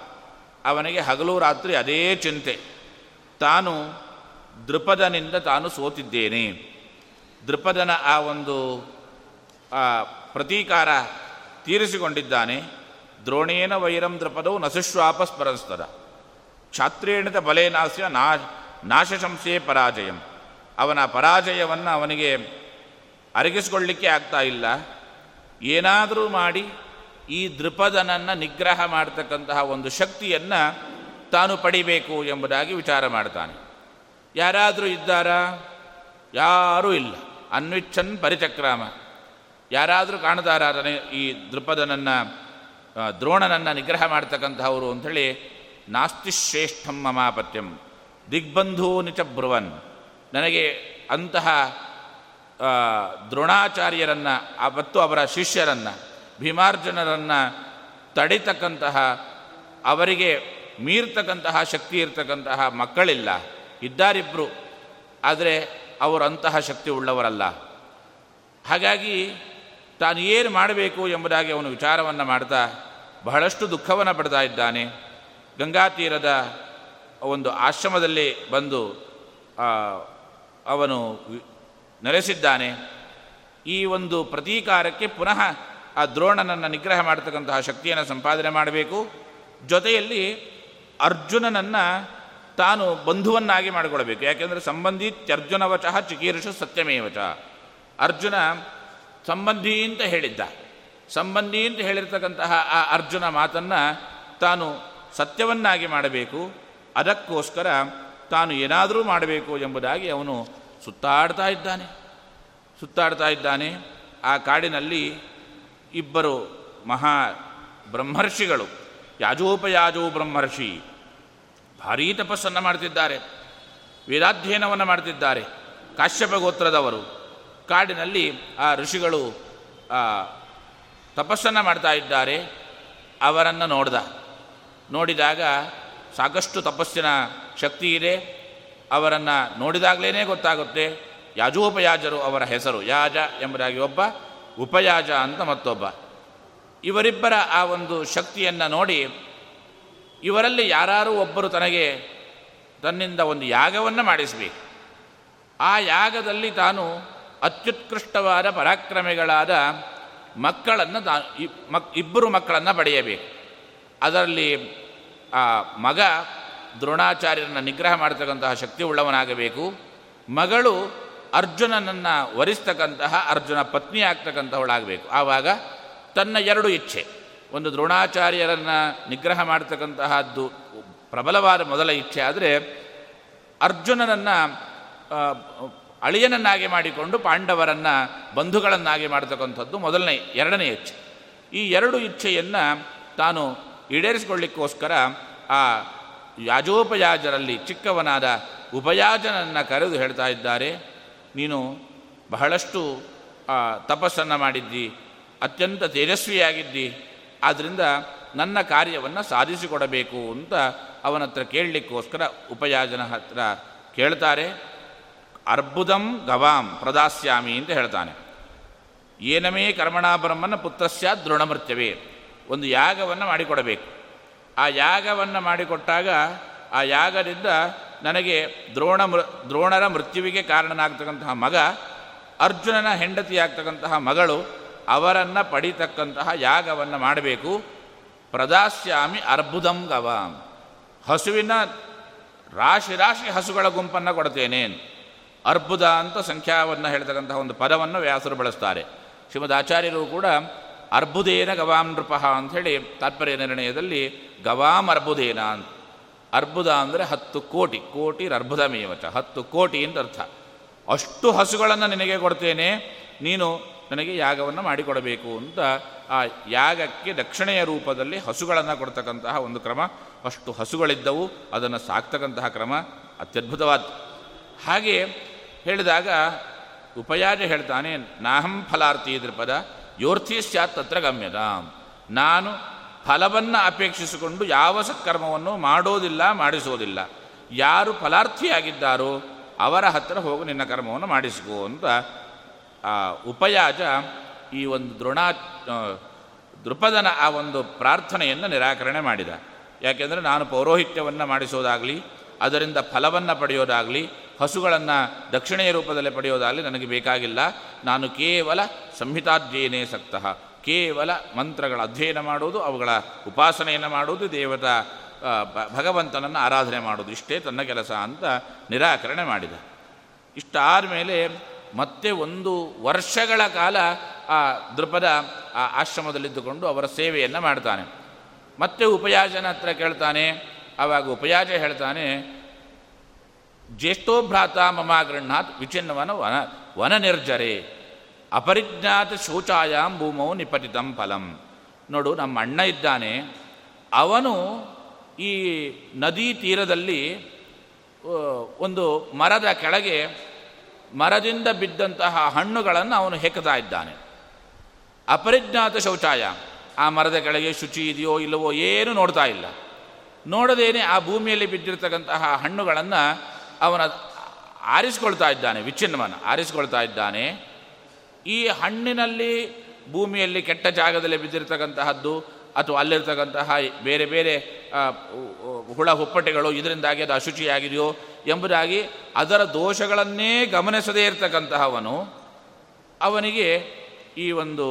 ಅವನಿಗೆ ಹಗಲು ರಾತ್ರಿ ಅದೇ ಚಿಂತೆ. ತಾನು ದೃಪದನಿಂದ ತಾನು ಸೋತಿದ್ದೇನೆ. ದೃಪದನ ಆ ಒಂದು ಪ್ರತೀಕಾರ ತೀರಿಸಿಕೊಂಡಿದ್ದಾನೆ. ದ್ರೋಣೇನ ವೈರಂ ದೃಪದವು ನಸುಶ್ವಾಪ ಸ್ಮರಸ್ತದ ಕ್ಷಾತ್ರೇಣಿತ ಬಲೇನಾಸ್ಯ ನಾಶ ನಾಶಶಂಸೆ ಪರಾಜಯಂ. ಅವನ ಪರಾಜಯವನ್ನು ಅವನಿಗೆ ಅರಗಿಸಿಕೊಳ್ಳಿಕ್ಕೆ ಆಗ್ತಾ ಇಲ್ಲ. ಏನಾದರೂ ಮಾಡಿ ಈ ದೃಪದನನ್ನು ನಿಗ್ರಹ ಮಾಡ್ತಕ್ಕಂತಹ ಒಂದು ಶಕ್ತಿಯನ್ನು ತಾನು ಪಡಿಬೇಕು ಎಂಬುದಾಗಿ ವಿಚಾರ ಮಾಡ್ತಾನೆ. ಯಾರಾದರೂ ಇದ್ದಾರಾ? ಯಾರೂ ಇಲ್ಲ. ಅನ್ವಿಚ್ಛನ್ ಪರಿಚಕ್ರಾಮ. ಯಾರಾದರೂ ಕಾಣ್ತಾರ ಈ ದೃಪದನನ್ನು ದ್ರೋಣನನ್ನು ನಿಗ್ರಹ ಮಾಡ್ತಕ್ಕಂತಹವರು ಅಂಥೇಳಿ, ನಾಸ್ತಿ ಶ್ರೇಷ್ಠಂ ಮಮಾಪತ್ಯಂ, ದಿಗ್ಬಂಧೂ ನಿಚ ಬ್ರುವನ್. ನನಗೆ ಅಂತಹ ದ್ರೋಣಾಚಾರ್ಯರನ್ನು ಮತ್ತು ಅವರ ಶಿಷ್ಯರನ್ನು, ಭೀಮಾರ್ಜುನರನ್ನು ತಡಿತಕ್ಕಂತಹ, ಅವರಿಗೆ ಮೀರ್ತಕ್ಕಂತಹ, ಶಕ್ತಿ ಇರ್ತಕ್ಕಂತಹ ಮಕ್ಕಳಿಲ್ಲ. ಇದ್ದಾರಿಬ್ಬರು ಆದರೆ ಅವರಂತಹ ಶಕ್ತಿ ಉಳ್ಳವರಲ್ಲ. ಹಾಗಾಗಿ ತಾನು ಏನು ಮಾಡಬೇಕು ಎಂಬುದಾಗಿ ಅವನು ವಿಚಾರವನ್ನು ಮಾಡ್ತಾ ಬಹಳಷ್ಟು ದುಃಖವನ್ನು ಪಡ್ತಾ ಇದ್ದಾನೆ. ಗಂಗಾ ತೀರದ ಒಂದು ಆಶ್ರಮದಲ್ಲಿ ಬಂದು ಅವನು ನೆಲೆಸಿದ್ದಾನೆ. ಈ ಒಂದು ಪ್ರತೀಕಾರಕ್ಕೆ ಪುನಃ ಆ ದ್ರೋಣನನ್ನು ನಿಗ್ರಹ ಮಾಡತಕ್ಕಂತಹ ಶಕ್ತಿಯನ್ನು ಸಂಪಾದನೆ ಮಾಡಬೇಕು. ಜೊತೆಯಲ್ಲಿ ಅರ್ಜುನನನ್ನು ತಾನು ಬಂಧುವನ್ನಾಗಿ ಮಾಡಿಕೊಳ್ಬೇಕು. ಯಾಕೆಂದರೆ ಸಂಬಂಧಿತ್ಯರ್ಜುನವಚಃ ಚಿಕೀರ್ಷು ಸತ್ಯಮೇವಚ. ಅರ್ಜುನ ಸಂಬಂಧಿ ಅಂತ ಹೇಳಿದ್ದ. ಸಂಬಂಧಿ ಅಂತ ಹೇಳಿರ್ತಕ್ಕಂತಹ ಆ ಅರ್ಜುನ ಮಾತನ್ನು ತಾನು ಸತ್ಯವನ್ನಾಗಿ ಮಾಡಬೇಕು. ಅದಕ್ಕೋಸ್ಕರ ತಾನು ಏನಾದರೂ ಮಾಡಬೇಕು ಎಂಬುದಾಗಿ ಅವನು ಸುತ್ತಾಡ್ತಾ ಇದ್ದಾನೆ. ಸುತ್ತಾಡ್ತಾ ಇದ್ದಾನೆ. ಆ ಕಾಡಿನಲ್ಲಿ ಇಬ್ಬರು ಮಹಾ ಬ್ರಹ್ಮರ್ಷಿಗಳು, ಯಾಜೋಪಯಾಜೋ ಬ್ರಹ್ಮರ್ಷಿ, ಭಾರೀ ತಪಸ್ಸನ್ನು ಮಾಡ್ತಿದ್ದಾರೆ. ವೇದಾಧ್ಯಯನವನ್ನು ಮಾಡ್ತಿದ್ದಾರೆ. ಕಾಶ್ಯಪ ಗೋತ್ರದವರು ಕಾಡಿನಲ್ಲಿ ಆ ಋಷಿಗಳು ತಪಸ್ಸನ್ನು ಮಾಡ್ತಾ ಇದ್ದಾರೆ. ಅವರನ್ನು ನೋಡ್ದ. ನೋಡಿದಾಗ ಸಾಕಷ್ಟು ತಪಸ್ಸಿನ ಶಕ್ತಿ ಇದೆ. ಅವರನ್ನು ನೋಡಿದಾಗಲೇ ಗೊತ್ತಾಗುತ್ತೆ. ಯಾಜೋಪಯಾಜರು ಅವರ ಹೆಸರು, ಯಾಜ ಎಂಬುದಾಗಿ ಒಬ್ಬ, ಉಪಯಾಜ ಅಂತ ಮತ್ತೊಬ್ಬ. ಇವರಿಬ್ಬರ ಆ ಒಂದು ಶಕ್ತಿಯನ್ನು ನೋಡಿ ಇವರಲ್ಲಿ ಯಾರು ಒಬ್ಬರು ತನಗೆ ತನ್ನಿಂದ ಒಂದು ಯಾಗವನ್ನು ಮಾಡಿಸಬೇಕು. ಆ ಯಾಗದಲ್ಲಿ ತಾನು ಅತ್ಯುತ್ಕೃಷ್ಟವಾದ ಪರಾಕ್ರಮಿಗಳಾದ ಮಕ್ಕಳನ್ನು ದಾ ಮಕ್, ಇಬ್ಬರು ಮಕ್ಕಳನ್ನು ಪಡೆಯಬೇಕು. ಅದರಲ್ಲಿ, ಆ, ಮಗ ದ್ರೋಣಾಚಾರ್ಯರನ್ನು ನಿಗ್ರಹ ಮಾಡತಕ್ಕಂತಹ ಶಕ್ತಿ ಉಳ್ಳವನಾಗಬೇಕು. ಮಗಳು ಅರ್ಜುನನನ್ನು ವರಿಸ್ತಕ್ಕಂತಹ ಅರ್ಜುನ ಪತ್ನಿ ಆಗ್ತಕ್ಕಂಥವಳಾಗಬೇಕು. ಆವಾಗ ತನ್ನ ಎರಡು ಇಚ್ಛೆ. ಒಂದು ದ್ರೋಣಾಚಾರ್ಯರನ್ನು ನಿಗ್ರಹ ಮಾಡತಕ್ಕಂತಹದ್ದು ಪ್ರಬಲವಾದ ಮೊದಲ ಇಚ್ಛೆ ಆದರೆ ಅರ್ಜುನನನ್ನು ಅಳಿಯನನ್ನಾಗಿ ಮಾಡಿಕೊಂಡು ಪಾಂಡವರನ್ನು ಬಂಧುಗಳನ್ನಾಗಿ ಮಾಡತಕ್ಕಂಥದ್ದು ಮೊದಲನೇ, ಎರಡನೇ ಇಚ್ಛೆ. ಈ ಎರಡು ಇಚ್ಛೆಯನ್ನು ತಾನು ಈಡೇರಿಸಿಕೊಳ್ಳಿಕ್ಕೋಸ್ಕರ ಆ ಯಾಜೋಪಯಾಜರಲ್ಲಿ ಚಿಕ್ಕವನಾದ ಉಪಯಾಜನನ್ನು ಕರೆದು ಹೇಳ್ತಾ ಇದ್ದಾರೆ, ನೀನು ಬಹಳಷ್ಟು ತಪಸ್ಸನ್ನು ಮಾಡಿದ್ದಿ, ಅತ್ಯಂತ ತೇಜಸ್ವಿಯಾಗಿದ್ದಿ ಆದ್ದರಿಂದ ನನ್ನ ಕಾರ್ಯವನ್ನು ಸಾಧಿಸಿಕೊಡಬೇಕು ಅಂತ ಅವನ ಹತ್ರ ಕೇಳಲಿಕ್ಕೋಸ್ಕರ ಉಪಯಾಜನ ಹತ್ರ ಕೇಳ್ತಾರೆ. ಅರ್ಬುದಂ ಗವಾಂ ಪ್ರದಾಸ್ಯಾಮಿ ಅಂತ ಹೇಳ್ತಾನೆ. ಏನಮೇ ಕರ್ಮಣಾಬ್ರಹ್ಮನ ಪುತ್ರಸ್ಯ ದ್ರೋಣಮೃತ್ಯವೇ ಒಂದು ಯಾಗವನ್ನು ಮಾಡಿಕೊಡಬೇಕು. ಆ ಯಾಗವನ್ನು ಮಾಡಿಕೊಟ್ಟಾಗ ಆ ಯಾಗದಿಂದ ನನಗೆ ದ್ರೋಣ ಮೃ, ದ್ರೋಣರ ಮೃತ್ಯುವಿಗೆ ಕಾರಣನಾಗ್ತಕ್ಕಂತಹ ಮಗ, ಅರ್ಜುನನ ಹೆಂಡತಿಯಾಗ್ತಕ್ಕಂತಹ ಮಗಳು, ಅವರನ್ನು ಪಡಿತಕ್ಕಂತಹ ಯಾಗವನ್ನು ಮಾಡಬೇಕು. ಪ್ರದಾಸ್ಯಾಮಿ ಅರ್ಬುದಂ ಗವಾಂ. ಹಸುವಿನ ರಾಶಿ ರಾಶಿ ಹಸುಗಳ ಗುಂಪನ್ನು ಕೊಡ್ತೇನೆ ಅರ್ಬುದ ಅಂತ ಸಂಖ್ಯಾವನ್ನು ಹೇಳ್ತಕ್ಕಂತಹ ಒಂದು ಪದವನ್ನು ವ್ಯಾಸರು ಬಳಸ್ತಾರೆ. ಶ್ರೀಮದ್ ಆಚಾರ್ಯರು ಕೂಡ ಅರ್ಬುದೇನ ಗವಾಂ ನೃಪಃ ಅಂಥೇಳಿ ತಾತ್ಪರ್ಯ ನಿರ್ಣಯದಲ್ಲಿ ಗವಾಂ ಅರ್ಬುದೇನ ಅಂತ. ಅರ್ಬುದ ಅಂದರೆ ಹತ್ತು ಕೋಟಿ ಕೋಟಿ ಅರ್ಬುದ ಮೇವಚ ಹತ್ತು ಕೋಟಿ ಅಂತ ಅರ್ಥ. ಅಷ್ಟು ಹಸುಗಳನ್ನು ನಿನಗೆ ಕೊಡ್ತೇನೆ, ನೀನು ನನಗೆ ಯಾಗವನ್ನು ಮಾಡಿಕೊಡಬೇಕು ಅಂತ ಆ ಯಾಗಕ್ಕೆ ದಕ್ಷಿಣೆಯ ರೂಪದಲ್ಲಿ ಹಸುಗಳನ್ನು ಕೊಡ್ತಕ್ಕಂತಹ ಒಂದು ಕ್ರಮ. ಅಷ್ಟು ಹಸುಗಳಿದ್ದವು, ಅದನ್ನು ಸಾಕ್ತಕ್ಕಂತಹ ಕ್ರಮ ಅತ್ಯದ್ಭುತವಾದ ಹಾಗೆ ಹೇಳಿದಾಗ ಉಪಯಾಜ ಹೇಳ್ತಾನೆ, ನಾಹಂ ಫಲಾರ್ಥಿ ದೃಪದ ಯೋರ್ಥಿ ಸ್ಯಾತ್ ತತ್ರ ಗಮ್ಯದ ನಾನು ಫಲವನ್ನು ಅಪೇಕ್ಷಿಸಿಕೊಂಡು ಯಾವ ಸತ್ಕರ್ಮವನ್ನು ಮಾಡೋದಿಲ್ಲ, ಮಾಡಿಸೋದಿಲ್ಲ. ಯಾರು ಫಲಾರ್ಥಿಯಾಗಿದ್ದಾರೋ ಅವರ ಹತ್ತಿರ ಹೋಗಿ, ನಿನ್ನ ಕರ್ಮವನ್ನು ಮಾಡಿಸಿಕೋ ಅಂತ, ಆ, ಉಪಯಾಜ ಈ ಒಂದು ದ್ರೋಣಾ ದೃಪದನ ಆ ಒಂದು ಪ್ರಾರ್ಥನೆಯನ್ನು ನಿರಾಕರಣೆ ಮಾಡಿದ. ಯಾಕೆಂದರೆ ನಾನು ಪೌರೋಹಿತ್ಯವನ್ನು ಮಾಡಿಸೋದಾಗಲಿ ಅದರಿಂದ ಫಲವನ್ನು ಪಡೆಯೋದಾಗಲಿ, ಹಸುಗಳನ್ನು ದಕ್ಷಿಣೆಯ ರೂಪದಲ್ಲಿ ಪಡೆಯೋದಾಗಲಿ ನನಗೆ ಬೇಕಾಗಿಲ್ಲ. ನಾನು ಕೇವಲ ಸಂಹಿತಾಧ್ಯಯನೇ ಸಕ್ತಃ. ಕೇವಲ ಮಂತ್ರಗಳ ಅಧ್ಯಯನ ಮಾಡುವುದು, ಅವುಗಳ ಉಪಾಸನೆಯನ್ನು ಮಾಡುವುದು, ದೇವತಾ ಭಗವಂತನನ್ನು ಆರಾಧನೆ ಮಾಡೋದು ಇಷ್ಟೇ ತನ್ನ ಕೆಲಸ ಅಂತ ನಿರಾಕರಣೆ ಮಾಡಿದ. ಇಷ್ಟಾದ ಮೇಲೆ ಮತ್ತೆ ಒಂದು ವರ್ಷಗಳ ಕಾಲ ಆ ದೃಪದ, ಆ ಆಶ್ರಮದಲ್ಲಿದ್ದುಕೊಂಡು ಅವರ ಸೇವೆಯನ್ನು ಮಾಡ್ತಾನೆ. ಮತ್ತೆ ಉಪಯಾಜನ ಹತ್ರ ಕೇಳ್ತಾನೆ ಆವಾಗ ಉಪಯಾಜ ಹೇಳ್ತಾನೆ ಜ್ಯೇಷ್ಠೋಭ್ರಾತ ಮಮ ಗೃಹಾತ್ ವಿಚಿನ್ನವನ ವನ ವನ ನಿರ್ಜರೆ, ಅಪರಿಜ್ಞಾತ ಶೌಚಾಯಾಮ್ ಭೂಮೌ ನಿಪತಿತಂ ಫಲಂ. ನೋಡು, ನಮ್ಮ ಅಣ್ಣ ಇದ್ದಾನೆ, ಅವನು ಈ ನದಿ ತೀರದಲ್ಲಿ ಒಂದು ಮರದ ಕೆಳಗೆ ಮರದಿಂದ ಬಿದ್ದಂತಹ ಹಣ್ಣುಗಳನ್ನು ಅವನು ಹೆಕ್ಕತಾ ಇದ್ದಾನೆ. ಅಪರಿಜ್ಞಾತ ಶೌಚಾಯ, ಆ ಮರದ ಕೆಳಗೆ ಶುಚಿ ಇದೆಯೋ ಇಲ್ಲವೋ ಏನು ನೋಡ್ತಾ ಇಲ್ಲ. ನೋಡದೇನೆ ಆ ಭೂಮಿಯಲ್ಲಿ ಬಿದ್ದಿರತಕ್ಕಂತಹ ಹಣ್ಣುಗಳನ್ನು ಅವನ ಆರಿಸಿಕೊಳ್ತಾ ಇದ್ದಾನೆ, ವಿಚ್ಛಿನ್ನವನ್ನು ಆರಿಸಿಕೊಳ್ತಾ ಇದ್ದಾನೆ. ಈ ಹಣ್ಣಿನಲ್ಲಿ ಭೂಮಿಯಲ್ಲಿ ಕೆಟ್ಟ ಜಾಗದಲ್ಲಿ ಬಿದ್ದಿರತಕ್ಕಂತಹದ್ದು ಅಥವಾ ಅಲ್ಲಿರ್ತಕ್ಕಂತಹ ಬೇರೆ ಬೇರೆ ಹುಳ ಹುಪ್ಪಟೆಗಳು ಇದರಿಂದಾಗಿ ಅದು ಅಶುಚಿಯಾಗಿದೆಯೋ ಎಂಬುದಾಗಿ ಅದರ ದೋಷಗಳನ್ನೇ ಗಮನಿಸದೇ ಇರತಕ್ಕಂತಹವನು, ಅವನಿಗೆ ಈ ಒಂದು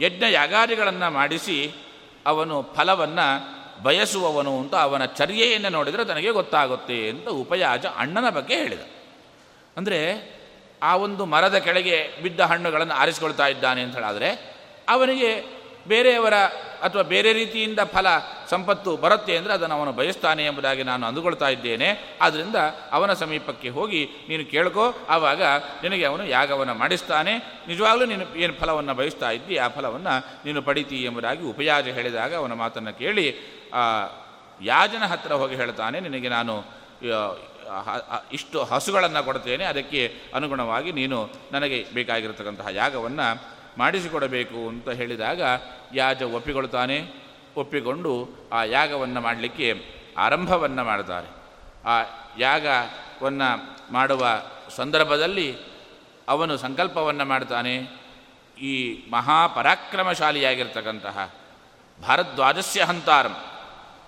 ಯಜ್ಞ ಯಾಗಾದಿಗಳನ್ನು ಮಾಡಿಸಿ ಅವನು ಫಲವನ್ನು ಬಯಸುವವನು ಅಂತ ಅವನ ಚರ್ಯೆಯನ್ನು ನೋಡಿದರೆ ತನಗೆ ಗೊತ್ತಾಗುತ್ತೆ ಅಂತ ಉಪಯಾಜ ಅಣ್ಣನ ಬಗ್ಗೆ ಹೇಳಿದ. ಅಂದರೆ ಆ ಒಂದು ಮರದ ಕೆಳಗೆ ಬಿದ್ದ ಹಣ್ಣುಗಳನ್ನು ಆರಿಸಿಕೊಳ್ತಾ ಇದ್ದಾನೆ ಅಂತ ಹೇಳಿದ್ರೆ ಅವನಿಗೆ ಬೇರೆಯವರ ಅಥವಾ ಬೇರೆ ರೀತಿಯಿಂದ ಫಲ ಸಂಪತ್ತು ಬರುತ್ತೆ ಅಂದರೆ ಅದನ್ನು ಅವನು ಬಯಸ್ತಾನೆ ಎಂಬುದಾಗಿ ನಾನು ಅಂದುಕೊಳ್ತಾ ಇದ್ದೇನೆ. ಆದ್ದರಿಂದ ಅವನ ಸಮೀಪಕ್ಕೆ ಹೋಗಿ ನೀನು ಕೇಳ್ಕೋ. ಆವಾಗ ನಿನಗೆ ಅವನು ಯಾಗವನ್ನು ಮಾಡಿಸ್ತಾನೆ. ನಿಜವಾಗಲೂ ನೀನು ಏನು ಫಲವನ್ನು ಬಯಸ್ತಾ ಇದ್ದಿ, ಆ ಫಲವನ್ನು ನೀನು ಪಡಿತಿ ಎಂಬುದಾಗಿ ಉಪಯಾಜ ಹೇಳಿದಾಗ ಅವನ ಮಾತನ್ನು ಕೇಳಿ ಯಾಜನ ಹತ್ತಿರ ಹೋಗಿ ಹೇಳ್ತಾನೆ, ನಿನಗೆ ನಾನು ಇಷ್ಟು ಹಸುಗಳನ್ನು ಕೊಡ್ತೇನೆ, ಅದಕ್ಕೆ ಅನುಗುಣವಾಗಿ ನೀನು ನನಗೆ ಬೇಕಾಗಿರತಕ್ಕಂತಹ ಯಾಗವನ್ನು ಮಾಡಿಸಿಕೊಡಬೇಕು ಅಂತ ಹೇಳಿದಾಗ ಯಾಜ ಒಪ್ಪಿಕೊಳ್ತಾನೆ. ಒಪ್ಪಿಕೊಂಡು ಆ ಯಾಗವನ್ನು ಮಾಡಲಿಕ್ಕೆ ಆರಂಭವನ್ನು ಮಾಡ್ತಾರೆ. ಆ ಯಾಗವನ್ನು ಮಾಡುವ ಸಂದರ್ಭದಲ್ಲಿ ಅವನು ಸಂಕಲ್ಪವನ್ನು ಮಾಡ್ತಾನೆ. ಈ ಮಹಾಪರಾಕ್ರಮಶಾಲಿಯಾಗಿರ್ತಕ್ಕಂತಹ ಭಾರದ್ವಾಜಸ್ಯ ಹಂತಾರಂ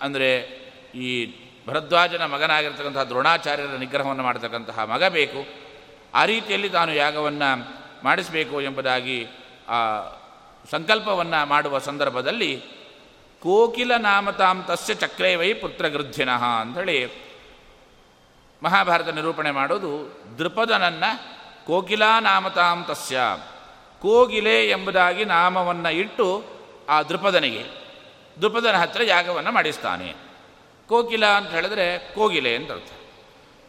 ಅಂದರೆ ಈ ಭರದ್ವಾಜನ ಮಗನಾಗಿರ್ತಕ್ಕಂತಹ ದ್ರೋಣಾಚಾರ್ಯರ ನಿಗ್ರಹವನ್ನು ಮಾಡತಕ್ಕಂತಹ ಮಗ ಬೇಕು. ಆ ರೀತಿಯಲ್ಲಿ ತಾನು ಯಾಗವನ್ನು ಮಾಡಿಸಬೇಕು ಎಂಬುದಾಗಿ ಆ ಸಂಕಲ್ಪವನ್ನು ಮಾಡುವ ಸಂದರ್ಭದಲ್ಲಿ ಕೋಕಿಲ ನಾಮತಾಂ ತಸ್ಯ ಚಕ್ರೇವೈ ಪುತ್ರಗೃದ್ಧಿನಃ ಅಂಥೇಳಿ ಮಹಾಭಾರತ ನಿರೂಪಣೆ ಮಾಡೋದು ದೃಪದನನ್ನು ಕೋಕಿಲಾ ನಾಮತಾಂ ತಸ್ಯ ಕೋಗಿಲೆ ಎಂಬುದಾಗಿ ನಾಮವನ್ನು ಇಟ್ಟು ಆ ದೃಪದನಿಗೆ ದೃಪದನ ಹತ್ತಿರ ಯಾಗವನ್ನು ಮಾಡಿಸ್ತಾನೆ. ಕೋಕಿಲ ಅಂತ ಹೇಳಿದ್ರೆ ಕೋಗಿಲೆ ಅಂತ ಅರ್ಥ.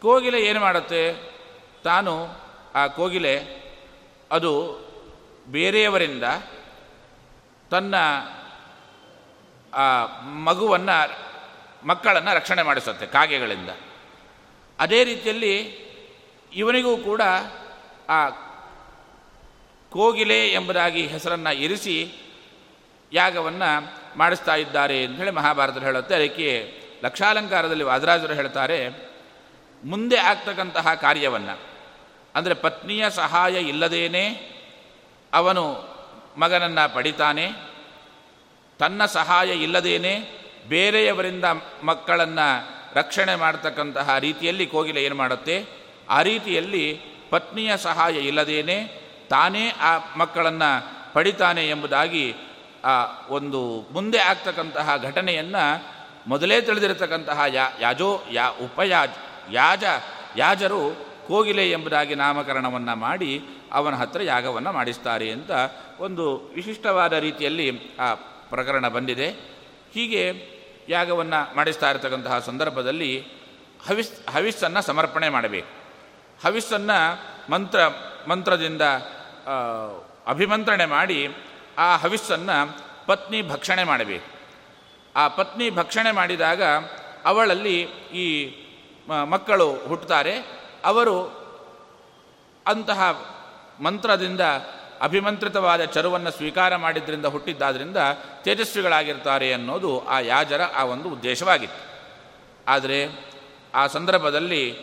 ಕೋಗಿಲೆ ಏನು ಮಾಡುತ್ತೆ? ತಾನು ಆ ಕೋಗಿಲೆ ಅದು ಬೇರೆಯವರಿಂದ ತನ್ನ ಮಗುವನ್ನು ಮಕ್ಕಳನ್ನು ರಕ್ಷಣೆ ಮಾಡಿಸುತ್ತೆ, ಕಾಗೆಗಳಿಂದ. ಅದೇ ರೀತಿಯಲ್ಲಿ ಇವನಿಗೂ ಕೂಡ, ಆ, ಕೋಗಿಲೆ ಎಂಬುದಾಗಿ ಹೆಸರನ್ನು ಇರಿಸಿ ಯಾಗವನ್ನು ಮಾಡಿಸ್ತಾ ಇದ್ದಾರೆ ಅಂತ ಹೇಳಿ ಮಹಾಭಾರತರು ಹೇಳುತ್ತೆ. ಅದಕ್ಕೆ ಲಕ್ಷಾಲಂಕಾರದಲ್ಲಿ ವಾದರಾಜರು ಹೇಳ್ತಾರೆ, ಮುಂದೆ ಆಗ್ತಕ್ಕಂತಹ ಕಾರ್ಯವನ್ನು, ಅಂದರೆ ಪತ್ನಿಯ ಸಹಾಯ ಇಲ್ಲದೇನೆ ಅವನು ಮಗನನ್ನು ಪಡಿತಾನೆ. ತನ್ನ ಸಹಾಯ ಇಲ್ಲದೇನೆ ಬೇರೆಯವರಿಂದ ಮಕ್ಕಳನ್ನು ರಕ್ಷಣೆ ಮಾಡ್ತಕ್ಕಂತಹ ರೀತಿಯಲ್ಲಿ ಕೋಗಿಲೆ ಏನು ಮಾಡುತ್ತೆ? ಆ ರೀತಿಯಲ್ಲಿ ಪತ್ನಿಯ ಸಹಾಯ ಇಲ್ಲದೇನೆ ತಾನೇ ಆ ಮಕ್ಕಳನ್ನು ಪಡಿತಾನೆ ಎಂಬುದಾಗಿ ಆ ಒಂದು ಮುಂದೆ ಆಗ್ತಕ್ಕಂತಹ ಘಟನೆಯನ್ನು ಮೊದಲೇ ತಿಳಿದಿರತಕ್ಕಂತಹ ಯಾ ಯಾಜೋ ಯಾ ಉಪಯಾಜ್ ಯಾಜ ಯಾಜರು ಕೋಗಿಲೆ ಎಂಬುದಾಗಿ ನಾಮಕರಣವನ್ನು ಮಾಡಿ ಅವನ ಹತ್ರ ಯಾಗವನ್ನು ಮಾಡಿಸ್ತಾರೆ ಅಂತ ಒಂದು ವಿಶಿಷ್ಟವಾದ ರೀತಿಯಲ್ಲಿ ಆ ಪ್ರಕರಣ ಬಂದಿದೆ. ಹೀಗೆ ಯಾಗವನ್ನು ಮಾಡಿಸ್ತಾ ಇರತಕ್ಕಂತಹ ಸಂದರ್ಭದಲ್ಲಿ ಹವಿಸ್, ಹವಿಸ್ಸನ್ನು ಸಮರ್ಪಣೆ ಮಾಡಬೇಕು. ಹವಿಸ್ಸನ್ನು ಮಂತ್ರ, ಮಂತ್ರದಿಂದ ಅಭಿಮಂತ್ರಣೆ ಮಾಡಿ ಆ ಹವಿಸ್ಸನ್ನು ಪತ್ನಿ ಭಕ್ಷಣೆ ಮಾಡಬೇಕು. ಆ ಪತ್ನಿ ಭಕ್ಷಣೆ ಮಾಡಿದಾಗ ಅವಳಲ್ಲಿ ಈ ಮಕ್ಕಳು ಹುಟ್ಟುತ್ತಾರೆ ಅವರು ಅಂತಹ ಮಂತ್ರದಿಂದ ಅಭಿಮಂತ್ರಿತವಾದ ಚರುವನ್ನು ಸ್ವೀಕಾರ ಮಾಡಿದ್ರಿಂದ ಹುಟ್ಟಿದ್ದಾದ್ರಿಂದ ತೇಜಸ್ವಿಗಳಾಗಿರ್ತಾರೆ ಅನ್ನೋದು ಆ ಯಾಜರ ಆ ಒಂದು ಉದ್ದೇಶವಾಗಿತ್ತು. ಆದರೆ ಆ ಸಂದರ್ಭದಲ್ಲಿ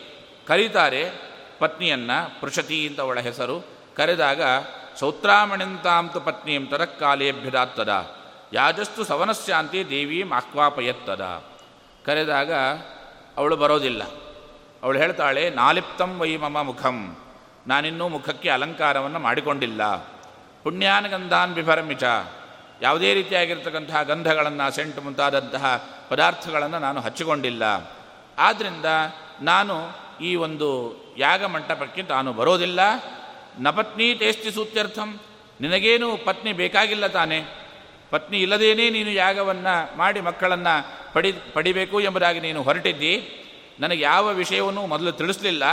ಕರೀತಾರೆ ಪತ್ನಿಯನ್ನು ಪೃಷತಿ ಅಂತ ಅವಳ ಹೆಸರು. ಕರೆದಾಗ, ಸೌತ್ರಾಮಣಿಂತಾಂತು ಪತ್ನಿಯಂ ತದಕ್ಕಾಲೇಭ್ಯದಾತ್ತದ ಯಾಜಸ್ತು ಸವನಶಾಂತಿ ದೇವಿ ಆಕ್ವಾಪಯತ್ತದ. ಕರೆದಾಗ, ಅವಳು ಬರೋದಿಲ್ಲ. ಅವಳು ಹೇಳ್ತಾಳೆ, ನಾಲಿಪ್ತಂ ವೈ ಮಮ ಮುಖಂ. ನಾನಿನ್ನೂ ಮುಖಕ್ಕೆ ಅಲಂಕಾರವನ್ನು ಮಾಡಿಕೊಂಡಿಲ್ಲ. ಪುಣ್ಯಾನ್ ಗಂಧಾನ್ ಬಿಭರಮಿಚ. ಯಾವುದೇ ರೀತಿಯಾಗಿರ್ತಕ್ಕಂತಹ ಗಂಧಗಳನ್ನು, ಸೆಂಟು ಮುಂತಾದಂತಹ ಪದಾರ್ಥಗಳನ್ನು ನಾನು ಹಚ್ಚಿಕೊಂಡಿಲ್ಲ. ಆದ್ದರಿಂದ ನಾನು ಈ ಒಂದು ಯಾಗ ಮಂಟಪಕ್ಕೆ ತಾನು ಬರೋದಿಲ್ಲ. ನಪತ್ನಿ ಟೇಸ್ತಿ ಸೂತ್ಯರ್ಥಂ. ನಿನಗೇನು ಪತ್ನಿ ಬೇಕಾಗಿಲ್ಲ ತಾನೆ. ಪತ್ನಿ ಇಲ್ಲದೇನೇ ನೀನು ಯಾಗವನ್ನು ಮಾಡಿ ಮಕ್ಕಳನ್ನು ಪಡಿ, ಪಡಿಬೇಕು ಎಂಬುದಾಗಿ ನೀನು ಹೊರಟಿದ್ದಿ. ನನಗೆ ಯಾವ ವಿಷಯವನ್ನು ಮೊದಲು ತಿಳಿಸಲಿಲ್ಲ.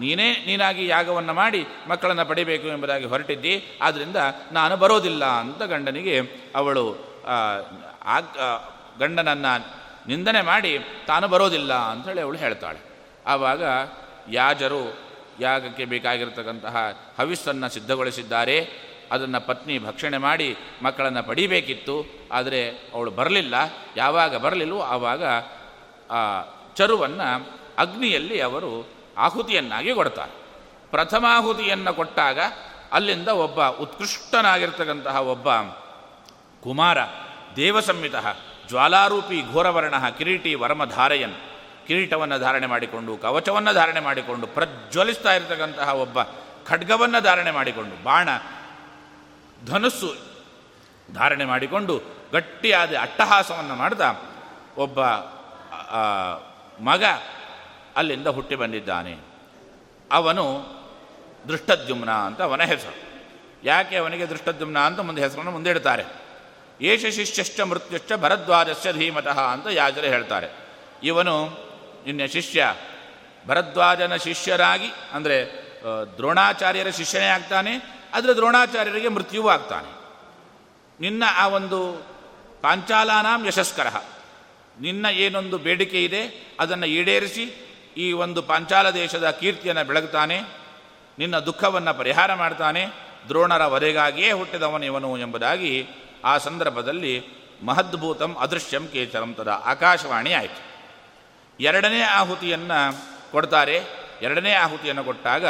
ನೀನೇ ನೀನಾಗಿ ಯಾಗವನ್ನು ಮಾಡಿ ಮಕ್ಕಳನ್ನು ಪಡಿಬೇಕು ಎಂಬುದಾಗಿ ಹೊರಟಿದ್ದಿ ಆದ್ದರಿಂದ ನಾನು ಬರೋದಿಲ್ಲ ಅಂತ ಗಂಡನಿಗೆ ಅವಳು ಗಂಡನನ್ನು ನಿಂದನೆ ಮಾಡಿ ತಾನು ಬರೋದಿಲ್ಲ ಅಂಥೇಳಿ ಅವಳು ಹೇಳ್ತಾಳೆ. ಆವಾಗ ಯಾಜರು ಯಾಗಕ್ಕೆ ಬೇಕಾಗಿರತಕ್ಕಂತಹ ಹವಿಸ್ಸನ್ನು ಸಿದ್ಧಗೊಳಿಸಿದ್ದಾರೆ, ಅದನ್ನು ಪತ್ನಿ ಭಕ್ಷಣೆ ಮಾಡಿ ಮಕ್ಕಳನ್ನು ಪಡಿಬೇಕಿತ್ತು, ಆದರೆ ಅವಳು ಬರಲಿಲ್ಲ. ಯಾವಾಗ ಬರಲಿಲ್ಲವೋ ಆವಾಗ ಚರುವನ್ನು ಅಗ್ನಿಯಲ್ಲಿ ಅವರು ಆಹುತಿಯನ್ನಾಗಿ ಕೊಡ್ತಾರೆ. ಪ್ರಥಮಾಹುತಿಯನ್ನು ಕೊಟ್ಟಾಗ ಅಲ್ಲಿಂದ ಒಬ್ಬ ಉತ್ಕೃಷ್ಟನಾಗಿರ್ತಕ್ಕಂತಹ ಒಬ್ಬ ಕುಮಾರ ದೇವಸಂಹಿತ ಜ್ವಾಲಾರೂಪಿ ಘೋರವರ್ಣ, ಕಿರೀಟಿ ವರಮಧಾರಯನ್, ಕಿರೀಟವನ್ನು ಧಾರಣೆ ಮಾಡಿಕೊಂಡು, ಕವಚವನ್ನು ಧಾರಣೆ ಮಾಡಿಕೊಂಡು, ಪ್ರಜ್ವಲಿಸ್ತಾ ಇರತಕ್ಕಂತಹ ಒಬ್ಬ ಖಡ್ಗವನ್ನು ಧಾರಣೆ ಮಾಡಿಕೊಂಡು, ಬಾಣ, ಧನುಸ್ಸು ಧಾರಣೆ ಮಾಡಿಕೊಂಡು ಗಟ್ಟಿಯಾದ ಅಟ್ಟಹಾಸವನ್ನು ಮಾಡ್ತಾ ಒಬ್ಬ ಮಗ ಅಲ್ಲಿಂದ ಹುಟ್ಟಿ ಬಂದಿದ್ದಾನೆ. ಅವನು ದೃಷ್ಟದ್ಯುಮ್ನ ಅಂತ ಅವನ ಹೆಸರು. ಯಾಕೆ ಅವನಿಗೆ ದೃಷ್ಟದ್ಯುಮ್ನ ಅಂತ ಮುಂದೆ ಹೆಸರನ್ನು ಮುಂದೆ ಇಡ್ತಾರೆ. ಏಷ ಶಿಷ್ಯಶ್ಚ ಮೃತ್ಯುಶ್ಚ ಭರದ್ವಾಜಸ್ಯ ಧೀಮತಃ ಅಂತ ಯಾಜರು ಹೇಳ್ತಾರೆ. ಇವನು ನಿನ್ನ ಶಿಷ್ಯ. ಭರದ್ವಾಜನ ಶಿಷ್ಯರಾಗಿ, ಅಂದರೆ ದ್ರೋಣಾಚಾರ್ಯರ ಶಿಷ್ಯನೇ ಆಗ್ತಾನೆ, ಆದರೆ ದ್ರೋಣಾಚಾರ್ಯರಿಗೆ ಮೃತ್ಯುವೂ ಆಗ್ತಾನೆ. ನಿನ್ನ ಆ ಒಂದು ಪಾಂಚಾಲಾನಾಂ ಯಶಸ್ಕರ. ನಿನ್ನ ಏನೊಂದು ಬೇಡಿಕೆ ಇದೆ, ಅದನ್ನು ಈಡೇರಿಸಿ ಈ ಒಂದು ಪಾಂಚಾಲ ದೇಶದ ಕೀರ್ತಿಯನ್ನು ಬೆಳಗ್ತಾನೆ, ನಿನ್ನ ದುಃಖವನ್ನು ಪರಿಹಾರ ಮಾಡ್ತಾನೆ, ದ್ರೋಣರ ವರೆಗಾಗಿಯೇ ಹುಟ್ಟಿದವನು ಇವನು ಎಂಬುದಾಗಿ ಆ ಸಂದರ್ಭದಲ್ಲಿ ಮಹದ್ಭೂತಂ ಅದೃಶ್ಯಂ ಕೇಚರಂ ತದ ಆಕಾಶವಾಣಿ ಆಯಿತು. ಎರಡನೇ ಆಹುತಿಯನ್ನು ಕೊಡ್ತಾರೆ. ಎರಡನೇ ಆಹುತಿಯನ್ನು ಕೊಟ್ಟಾಗ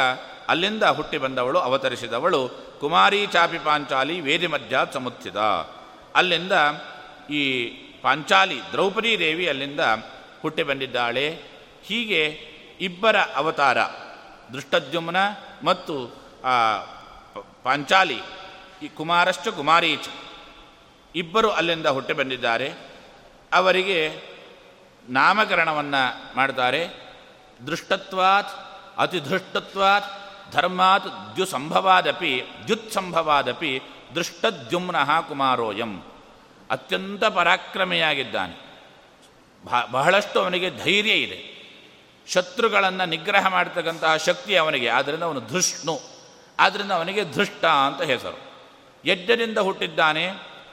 ಅಲ್ಲಿಂದ ಹುಟ್ಟಿ ಬಂದವಳು, ಅವತರಿಸಿದವಳು ಕುಮಾರಿ ಚಾಪಿ ಪಾಂಚಾಲಿ ವೇದಿ ಮಧ್ಯಾತ್ ಸಮುತ್ಥಿತ. ಅಲ್ಲಿಂದ ಈ ಪಾಂಚಾಲಿ ದ್ರೌಪದಿ ದೇವಿ ಅಲ್ಲಿಂದ ಹುಟ್ಟಿ ಬಂದಿದ್ದಾಳೆ. ಹೀಗೆ ಇಬ್ಬರ ಅವತಾರ ದೃಷ್ಟದ್ಯುಮ್ನ ಮತ್ತು, ಆ, ಪಾಂಚಾಲಿ, ಈ ಕುಮಾರಶ್ಚ ಕುಮಾರೀಚ ಇಬ್ಬರು ಅಲ್ಲಿಂದ ಹುಟ್ಟಿ ಬಂದಿದ್ದಾರೆ. ಅವರಿಗೆ ನಾಮಕರಣವನ್ನು ಮಾಡ್ತಾರೆ. ದೃಷ್ಟತ್ವಾತ್ ಅತಿಧೃಷ್ಟತ್ವಾತ್, ಧರ್ಮಾತ್ ದ್ಯುಸಂಭವಾದಪಿ, ದ್ಯುತ್ಸಂಭವಾದಪಿ ದೃಷ್ಟದ್ಯುಮ್ನಃ ಕುಮಾರೋಯಂ. ಅತ್ಯಂತ ಪರಾಕ್ರಮಿಯಾಗಿದ್ದಾನೆ. ಬಹ- ಬಹಳಷ್ಟು ಅವನಿಗೆ ಧೈರ್ಯ ಇದೆ. ಶತ್ರುಗಳನ್ನು ನಿಗ್ರಹ ಮಾಡ್ತಕ್ಕಂತಹ ಶಕ್ತಿ ಅವನಿಗೆ. ಆದ್ದರಿಂದ ಅವನು ಧೃಷ್ಣು. ಆದ್ದರಿಂದ ಅವನಿಗೆ ಧೃಷ್ಟ ಅಂತ ಹೆಸರು. ಯಜ್ಞದಿಂದ ಹುಟ್ಟಿದ್ದಾನೆ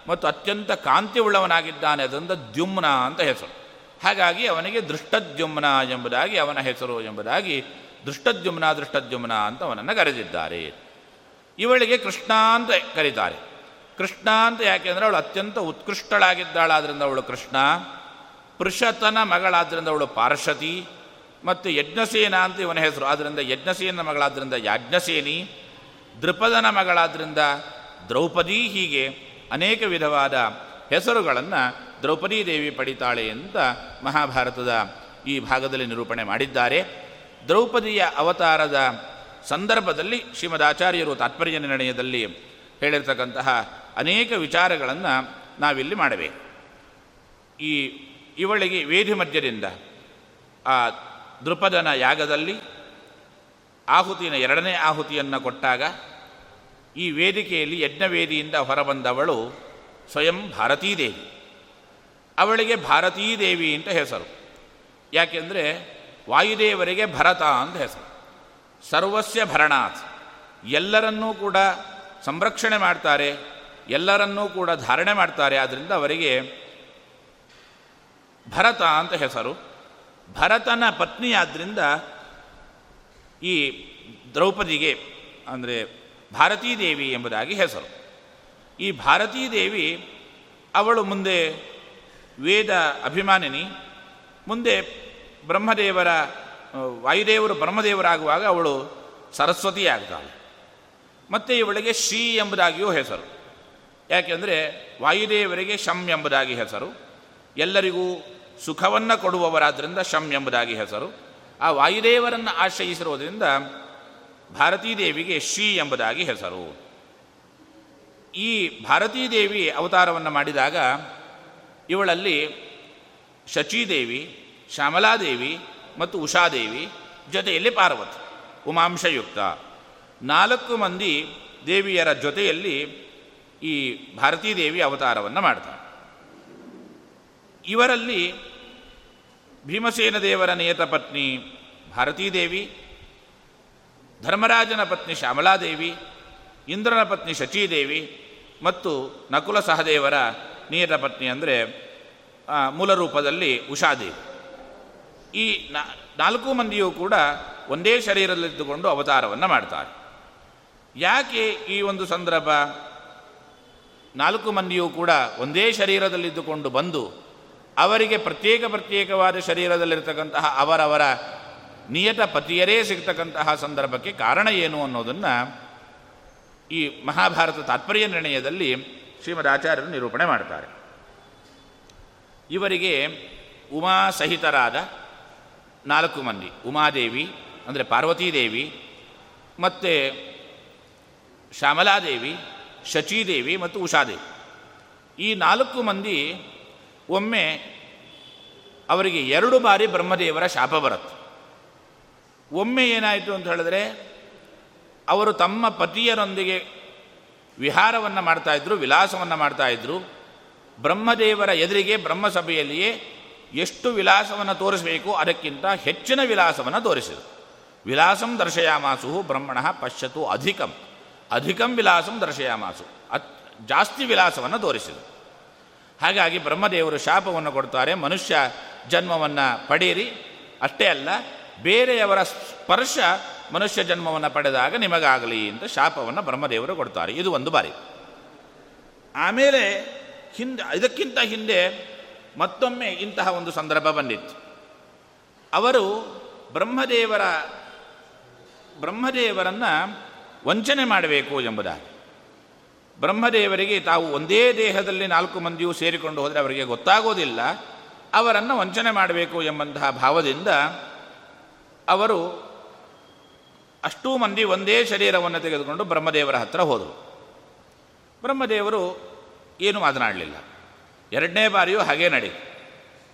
ಮತ್ತು ಅತ್ಯಂತ ಕಾಂತಿ ಉಳ್ಳವನಾಗಿದ್ದಾನೆ ಅದರಿಂದ ದ್ಯುಮ್ನ ಅಂತ ಹೆಸರು. ಹಾಗಾಗಿ ಅವನಿಗೆ ದೃಷ್ಟದ್ಯುಮ್ನ ಎಂಬುದಾಗಿ, ಅವನ ಹೆಸರು ಎಂಬುದಾಗಿ ದೃಷ್ಟದ್ಯುಮ್ನ ದೃಷ್ಟದ್ಯುಮ್ನ ಅಂತ ಅವನನ್ನು ಕರೆದಿದ್ದಾರೆ. ಇವಳಿಗೆ ಕೃಷ್ಣ ಅಂತ ಕರೀತಾರೆ. ಕೃಷ್ಣ ಅಂತ ಯಾಕೆಂದರೆ ಅವಳು ಅತ್ಯಂತ ಉತ್ಕೃಷ್ಟಳಾಗಿದ್ದಾಳಾದ್ರಿಂದ ಅವಳು ಕೃಷ್ಣ. ಪೃಷತನ ಮಗಳಾದ್ರಿಂದ ಅವಳು ಪಾರ್ಷತಿ ಮತ್ತು ಯಜ್ಞಸೇನ ಅಂತ ಇವನ ಹೆಸರು. ಆದ್ದರಿಂದ ಯಜ್ಞಸೇನ ಮಗಳಾದ್ರಿಂದ ಯಾಜ್ಞಸೇನಿ, ದೃಪದನ ಮಗಳಾದ್ರಿಂದ ದ್ರೌಪದಿ ಹೀಗೆ ಅನೇಕ ವಿಧವಾದ ಹೆಸರುಗಳನ್ನು ದ್ರೌಪದಿ ದೇವಿ ಪಡಿತಾಳೆ ಅಂತ ಮಹಾಭಾರತದ ಈ ಭಾಗದಲ್ಲಿ ನಿರೂಪಣೆ ಮಾಡಿದ್ದಾರೆ. ದ್ರೌಪದಿಯ ಅವತಾರದ ಸಂದರ್ಭದಲ್ಲಿ ಶ್ರೀಮದ್ ಆಚಾರ್ಯರು ತಾತ್ಪರ್ಯ ನಿರ್ಣಯದಲ್ಲಿ ಹೇಳಿರ್ತಕ್ಕಂತಹ ಅನೇಕ ವಿಚಾರಗಳನ್ನು ನಾವಿಲ್ಲಿ ಮಾಡಬೇಕು. ಈ ಇವಳಿಗೆ ವೇದಿ ಮಧ್ಯದಿಂದ ಆ ದೃಪದನ ಯಾಗದಲ್ಲಿ ಆಹುತಿನ ಎರಡನೇ ಆಹುತಿಯನ್ನು ಕೊಟ್ಟಾಗ ಈ ವೇದಿಕೆಯಲ್ಲಿ ಯಜ್ಞವೇದಿಯಿಂದ ಹೊರಬಂದವಳು ಸ್ವಯಂ ಭಾರತೀದೇವಿ. ಅವಳಿಗೆ ಭಾರತೀದೇವಿ ಅಂತ ಹೆಸರು. ಯಾಕೆಂದರೆ ವಾಯುದೇವರಿಗೆ ಭರತ ಅಂತ ಹೆಸರು. ಸರ್ವಸ್ಯ ಭರಣಾತ್. ಎಲ್ಲರನ್ನೂ ಕೂಡ ಸಂರಕ್ಷಣೆ ಮಾಡ್ತಾರೆ, ಎಲ್ಲರನ್ನೂ ಕೂಡ ಧಾರಣೆ ಮಾಡ್ತಾರೆ ಆದ್ದರಿಂದ ಅವರಿಗೆ ಭರತ ಅಂತ ಹೆಸರು. ಭರತನ ಪತ್ನಿಯಾದ್ದರಿಂದ ಈ ದ್ರೌಪದಿಗೆ, ಅಂದರೆ ಭಾರತೀದೇವಿ ಎಂಬುದಾಗಿ ಹೆಸರು. ಈ ಭಾರತೀದೇವಿ ಅವಳು ಮುಂದೆ ವೇದ ಅಭಿಮಾನಿನಿ, ಮುಂದೆ ಬ್ರಹ್ಮದೇವರ ವಾಯುದೇವರು ಬ್ರಹ್ಮದೇವರಾಗುವಾಗ ಅವಳು ಸರಸ್ವತಿ ಆಗ್ತಾಳೆ ಮತ್ತು ಇವಳಿಗೆ ಶ್ರೀ ಎಂಬುದಾಗಿಯೂ ಹೆಸರು. ಯಾಕೆಂದರೆ ವಾಯುದೇವರಿಗೆ ಶಂ ಎಂಬುದಾಗಿ ಹೆಸರು. ಎಲ್ಲರಿಗೂ ಸುಖವನ್ನು ಕೊಡುವವರಾದ್ದರಿಂದ ಶಂ ಎಂಬುದಾಗಿ ಹೆಸರು. ಆ ವಾಯುದೇವರನ್ನು ಆಶ್ರಯಿಸಿರುವುದರಿಂದ ಭಾರತೀದೇವಿಗೆ ಶ್ರೀ ಎಂಬುದಾಗಿ ಹೆಸರು. ಈ ಭಾರತೀದೇವಿ ಅವತಾರವನ್ನು ಮಾಡಿದಾಗ ಇವಳಲ್ಲಿ ಶಚೀದೇವಿ, ಶ್ಯಾಮಲಾದೇವಿ ಮತ್ತು ಉಷಾದೇವಿ ಜೊತೆಯಲ್ಲಿ ಪಾರ್ವತಿ, ಉಮಾಂಶಯುಕ್ತ. ನಾಲ್ಕು ಮಂದಿ ದೇವಿಯರ ಜೊತೆಯಲ್ಲಿ ಈ ಭಾರತೀ ದೇವಿ ಅವತಾರವನ್ನು ಮಾಡ್ತಾಳೆ. ಇವರಲ್ಲಿ ಭೀಮಸೇನ ದೇವರ ನಿಯತ ಪತ್ನಿ ಭಾರತೀದೇವಿ, ಧರ್ಮರಾಜನ ಪತ್ನಿ ಶ್ಯಾಮಲಾದೇವಿ, ಇಂದ್ರನ ಪತ್ನಿ ಶಚೀದೇವಿ ಮತ್ತು ನಕುಲ ಸಹದೇವರ ನಿಯತ ಪತ್ನಿ ಅಂದರೆ ಮೂಲ ರೂಪದಲ್ಲಿ ಉಷಾದೇವಿ. ಈ ನಾಲ್ಕು ಮಂದಿಯೂ ಕೂಡ ಒಂದೇ ಶರೀರದಲ್ಲಿದ್ದುಕೊಂಡು ಅವತಾರವನ್ನು ಮಾಡ್ತಾರೆ. ಯಾಕೆ ಈ ಒಂದು ಸಂದರ್ಭ? ನಾಲ್ಕು ಮಂದಿಯೂ ಕೂಡ ಒಂದೇ ಶರೀರದಲ್ಲಿದ್ದುಕೊಂಡು ಬಂದು ಅವರಿಗೆ ಪ್ರತ್ಯೇಕ ಪ್ರತ್ಯೇಕವಾದ ಶರೀರದಲ್ಲಿರ್ತಕ್ಕಂತಹ ಅವರವರ ನಿಯತ ಪತಿಯರೇ ಸಿಗ್ತಕ್ಕಂತಹ ಸಂದರ್ಭಕ್ಕೆ ಕಾರಣ ಏನು ಅನ್ನೋದನ್ನು ಈ ಮಹಾಭಾರತ ತಾತ್ಪರ್ಯ ನಿರ್ಣಯದಲ್ಲಿ ಶ್ರೀಮದ್ ಆಚಾರ್ಯರು ನಿರೂಪಣೆ ಮಾಡ್ತಾರೆ. ಇವರಿಗೆ ಉಮಾ ಸಹಿತರಾದ ನಾಲ್ಕು ಮಂದಿ, ಉಮಾದೇವಿ ಅಂದರೆ ಪಾರ್ವತೀದೇವಿ, ಮತ್ತು ಶ್ಯಾಮಲಾದೇವಿ, ಶಚೀದೇವಿ ಮತ್ತು ಉಷಾದೇವಿ. ಈ ನಾಲ್ಕು ಮಂದಿ ಒಮ್ಮೆ ಅವರಿಗೆ ಎರಡು ಬಾರಿ ಬ್ರಹ್ಮದೇವರ ಶಾಪ ಬರುತ್ತೆ. ಒಮ್ಮೆ ಏನಾಯಿತು ಅಂತ ಹೇಳಿದ್ರೆ, ಅವರು ತಮ್ಮ ಪತಿಯರೊಂದಿಗೆ ವಿಹಾರವನ್ನು ಮಾಡ್ತಾಯಿದ್ರು ವಿಲಾಸವನ್ನು ಮಾಡ್ತಾಯಿದ್ರು ಬ್ರಹ್ಮದೇವರ ಎದುರಿಗೆ ಬ್ರಹ್ಮಸಭೆಯಲ್ಲಿಯೇ ಎಷ್ಟು ವಿಲಾಸವನ್ನು ತೋರಿಸಬೇಕು, ಅದಕ್ಕಿಂತ ಹೆಚ್ಚಿನ ವಿಲಾಸವನ್ನು ತೋರಿಸಿದರು. ವಿಲಾಸಂ ದರ್ಶಯಾಮಾಸು ಬ್ರಹ್ಮಣ ಪಶ್ಯತು ಅಧಿಕಂ. ಅಧಿಕಂ ವಿಲಾಸಂ ದರ್ಶಯಾಮಾಸು ಅತ್ ಜಾಸ್ತಿ ವಿಲಾಸವನ್ನು ತೋರಿಸಿದರು. ಹಾಗಾಗಿ ಬ್ರಹ್ಮದೇವರು ಶಾಪವನ್ನು ಕೊಡ್ತಾರೆ. ಮನುಷ್ಯ ಜನ್ಮವನ್ನು ಪಡೀರಿ. ಅಷ್ಟೇ ಅಲ್ಲ, ಬೇರೆಯವರ ಸ್ಪರ್ಶ ಮನುಷ್ಯ ಜನ್ಮವನ್ನು ಪಡೆದಾಗ ನಿಮಗಾಗಲಿ ಅಂತ ಶಾಪವನ್ನು ಬ್ರಹ್ಮದೇವರು ಕೊಡ್ತಾರೆ. ಇದು ಒಂದು ಬಾರಿ. ಆಮೇಲೆ ಹಿಂದೆ, ಇದಕ್ಕಿಂತ ಹಿಂದೆ ಮತ್ತೊಮ್ಮೆ ಇಂತಹ ಒಂದು ಸಂದರ್ಭ ಬಂದಿತ್ತು. ಅವರು ಬ್ರಹ್ಮದೇವರ, ಬ್ರಹ್ಮದೇವರನ್ನು ವಂಚನೆ ಮಾಡಬೇಕು ಎಂಬುದಾಗಿ. ಬ್ರಹ್ಮದೇವರಿಗೆ ತಾವು ಒಂದೇ ದೇಹದಲ್ಲಿ ನಾಲ್ಕು ಮಂದಿಯೂ ಸೇರಿಕೊಂಡು ಹೋದರೆ ಅವರಿಗೆ ಗೊತ್ತಾಗೋದಿಲ್ಲ. ಅವರನ್ನು ವಂಚನೆ ಮಾಡಬೇಕು ಎಂಬಂತಹ ಭಾವದಿಂದ ಅವರು ಅಷ್ಟೂ ಮಂದಿ ಒಂದೇ ಶರೀರವನ್ನು ತೆಗೆದುಕೊಂಡು ಬ್ರಹ್ಮದೇವರ ಹತ್ರ ಹೋದರು. ಬ್ರಹ್ಮದೇವರು ಏನು ಮಾತನಾಡಲಿಲ್ಲ. ಎರಡನೇ ಬಾರಿಯೂ ಹಾಗೇ ನಡೆ.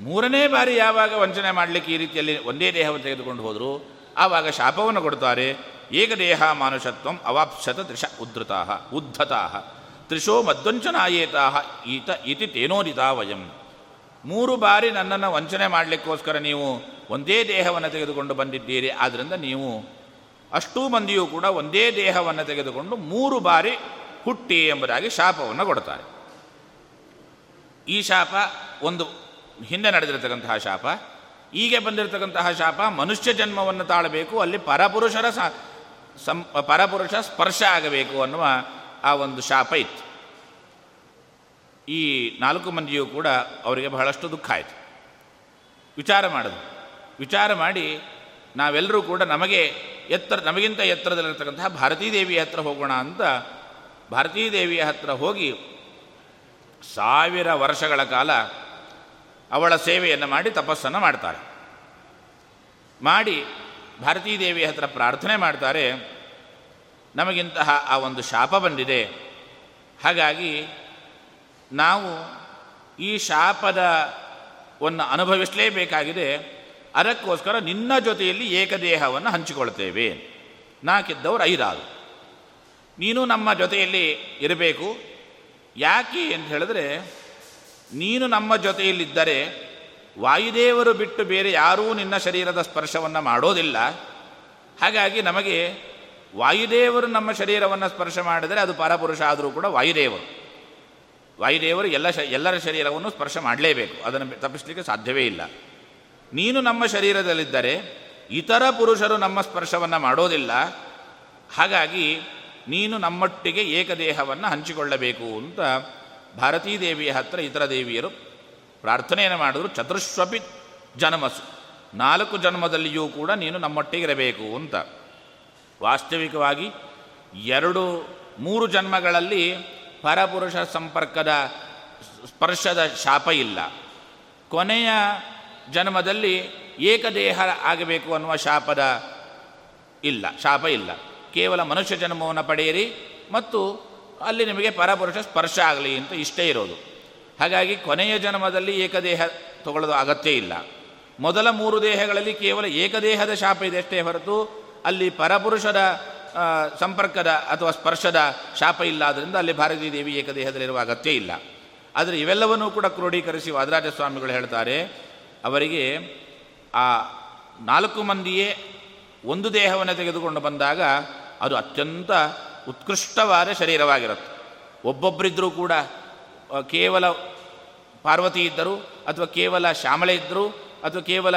ಮೂರನೇ ಬಾರಿ ಯಾವಾಗ ವಂಚನೆ ಮಾಡಲಿಕ್ಕೆ ಈ ರೀತಿಯಲ್ಲಿ ಒಂದೇ ದೇಹವನ್ನು ತೆಗೆದುಕೊಂಡು ಹೋದರು, ಆವಾಗ ಶಾಪವನ್ನು ಕೊಡ್ತಾರೆ. ಏಕದೇಹ ಮಾನುಷತ್ವಂ ಅವಾಪ್ಸತ ತ್ರಿಷ ಉದ್ಧತಾ ಉದ್ಧತಾ ತ್ರಿಶೋ ಮದ್ವಂಚನಾಯೇತಾ ಈತ ಇತಿ ತೇನೋದಿತ ವಯಂ. ಮೂರು ಬಾರಿ ನನ್ನನ್ನು ವಂಚನೆ ಮಾಡಲಿಕ್ಕೋಸ್ಕರ ನೀವು ಒಂದೇ ದೇಹವನ್ನು ತೆಗೆದುಕೊಂಡು ಬಂದಿದ್ದೀರಿ. ಆದ್ದರಿಂದ ನೀವು ಅಷ್ಟೂ ಮಂದಿಯೂ ಕೂಡ ಒಂದೇ ದೇಹವನ್ನು ತೆಗೆದುಕೊಂಡು ಮೂರು ಬಾರಿ ಹುಟ್ಟಿ ಎಂಬುದಾಗಿ ಶಾಪವನ್ನು ಕೊಡ್ತಾರೆ. ಈ ಶಾಪ ಒಂದು ಹಿಂದೆ ನಡೆದಿರತಕ್ಕಂತಹ ಶಾಪ ಈಗ ಬಂದಿರತಕ್ಕಂತಹ ಶಾಪ ಮನುಷ್ಯ ಜನ್ಮವನ್ನು ತಾಳಬೇಕು, ಅಲ್ಲಿ ಪರಪುರುಷರ ಸಂ, ಪರಪುರುಷ ಸ್ಪರ್ಶ ಆಗಬೇಕು ಅನ್ನುವ ಆ ಒಂದು ಶಾಪ ಇತ್ತು. ಈ ನಾಲ್ಕು ಮಂದಿಯೂ ಕೂಡ ಅವರಿಗೆ ಬಹಳಷ್ಟು ದುಃಖ ಆಯಿತು. ವಿಚಾರ ಮಾಡೋದು ವಿಚಾರ ಮಾಡಿ ನಾವೆಲ್ಲರೂ ಕೂಡ ನಮಗೆ ಎತ್ತರ, ನಮಗಿಂತ ಎತ್ತರದಲ್ಲಿರ್ತಕ್ಕಂತಹ ಭಾರತೀ ದೇವಿಯ ಹತ್ರ ಹೋಗೋಣ ಅಂತ ಭಾರತೀ ದೇವಿಯ ಹತ್ರ ಹೋಗಿ ಸಾವಿರ ವರ್ಷಗಳ ಕಾಲ ಅವಳ ಸೇವೆಯನ್ನು ಮಾಡಿ ತಪಸ್ಸನ್ನು ಮಾಡ್ತಾರೆ. ಮಾಡಿ ಭಾರತೀ ದೇವಿಯ ಹತ್ರ ಪ್ರಾರ್ಥನೆ ಮಾಡ್ತಾರೆ. ನಮಗಿಂತಹ ಆ ಒಂದು ಶಾಪ ಬಂದಿದೆ. ಹಾಗಾಗಿ ನಾವು ಈ ಶಾಪದ ವನ್ನು ಅನುಭವಿಸಲೇಬೇಕಾಗಿದೆ. ಅದಕ್ಕೋಸ್ಕರ ನಿನ್ನ ಜೊತೆಯಲ್ಲಿ ಏಕದೇಹವನ್ನು ಹಂಚಿಕೊಳ್ತೇವೆ. ನಾಕಿದ್ದವರು ಐದಾರು. ನೀನು ನಮ್ಮ ಜೊತೆಯಲ್ಲಿ ಇರಬೇಕು. ಯಾಕೆ ಅಂತ ಹೇಳಿದ್ರೆ, ನೀನು ನಮ್ಮ ಜೊತೆಯಲ್ಲಿದ್ದರೆ ವಾಯುದೇವರು ಬಿಟ್ಟು ಬೇರೆ ಯಾರೂ ನಿನ್ನ ಶರೀರದ ಸ್ಪರ್ಶವನ್ನು ಮಾಡೋದಿಲ್ಲ. ಹಾಗಾಗಿ ನಮಗೆ ವಾಯುದೇವರು ನಮ್ಮ ಶರೀರವನ್ನು ಸ್ಪರ್ಶ ಮಾಡಿದರೆ ಅದು ಪರಪುರುಷ ಆದರೂ ಕೂಡ ವಾಯುದೇವರು. ವಾಯುದೇವರು ಎಲ್ಲ ಶ, ಎಲ್ಲರ ಶರೀರವನ್ನು ಸ್ಪರ್ಶ ಮಾಡಲೇಬೇಕು. ಅದನ್ನು ತಪ್ಪಿಸಲಿಕ್ಕೆ ಸಾಧ್ಯವೇ ಇಲ್ಲ. ನೀನು ನಮ್ಮ ಶರೀರದಲ್ಲಿದ್ದರೆ ಇತರ ಪುರುಷರು ನಮ್ಮ ಸ್ಪರ್ಶವನ್ನು ಮಾಡೋದಿಲ್ಲ. ಹಾಗಾಗಿ ನೀನು ನಮ್ಮೊಟ್ಟಿಗೆ ಏಕದೇಹವನ್ನು ಹಂಚಿಕೊಳ್ಳಬೇಕು ಅಂತ ಭಾರತೀ ದೇವಿಯ ಹತ್ರ ಇತರ ದೇವಿಯರು ಪ್ರಾರ್ಥನೆಯನ್ನು ಮಾಡಿದ್ರು. ಚತುರ್ಶ್ವಪಿ ಜನ್ಮಸು. ನಾಲ್ಕು ಜನ್ಮದಲ್ಲಿಯೂ ಕೂಡ ನೀನು ನಮ್ಮೊಟ್ಟಿಗಿರಬೇಕು ಅಂತ. ವಾಸ್ತವಿಕವಾಗಿ ಎರಡು, ಮೂರು ಜನ್ಮಗಳಲ್ಲಿ ಪರಪುರುಷ ಸಂಪರ್ಕದ ಸ್ಪರ್ಶದ ಶಾಪ ಇಲ್ಲ. ಕೊನೆಯ ಜನ್ಮದಲ್ಲಿ ಏಕದೇಹ ಆಗಬೇಕು ಅನ್ನುವ ಶಾಪದ ಇಲ್ಲ, ಶಾಪ ಇಲ್ಲ. ಕೇವಲ ಮನುಷ್ಯ ಜನ್ಮವನ್ನು ಪಡೆಯಿರಿ ಮತ್ತು ಅಲ್ಲಿ ನಿಮಗೆ ಪರಪುರುಷ ಸ್ಪರ್ಶ ಆಗಲಿ ಅಂತ ಇಷ್ಟೇ ಇರೋದು. ಹಾಗಾಗಿ ಕೊನೆಯ ಜನ್ಮದಲ್ಲಿ ಏಕದೇಹ ತಗೊಳ್ಳೋದು ಅಗತ್ಯ ಇಲ್ಲ. ಮೊದಲ ಮೂರು ದೇಹಗಳಲ್ಲಿ ಕೇವಲ ಏಕದೇಹದ ಶಾಪ ಇದೆ ಹೊರತು ಅಲ್ಲಿ ಪರಪುರುಷದ ಸಂಪರ್ಕದ ಅಥವಾ ಸ್ಪರ್ಶದ ಶಾಪ ಇಲ್ಲ ಆದ್ದರಿಂದ ಅಲ್ಲಿ ಭಾರತೀ ದೇವಿ ಏಕದೇಹದಲ್ಲಿರುವ ಅಗತ್ಯ ಇಲ್ಲ. ಆದರೆ ಇವೆಲ್ಲವನ್ನೂ ಕೂಡ ಕ್ರೋಢೀಕರಿಸಿ ವಾದರಾಜ ಸ್ವಾಮಿಗಳು ಹೇಳ್ತಾರೆ, ಅವರಿಗೆ ಆ ನಾಲ್ಕು ಮಂದಿಯೇ ಒಂದು ದೇಹವನ್ನು ತೆಗೆದುಕೊಂಡು ಬಂದಾಗ ಅದು ಅತ್ಯಂತ ಉತ್ಕೃಷ್ಟವಾದ ಶರೀರವಾಗಿರುತ್ತೆ. ಒಬ್ಬೊಬ್ಬರಿದ್ದರೂ ಕೂಡ ಕೇವಲ ಪಾರ್ವತಿ ಇದ್ದರು ಅಥವಾ ಕೇವಲ ಶ್ಯಾಮಳೆ ಇದ್ದರು ಅಥವಾ ಕೇವಲ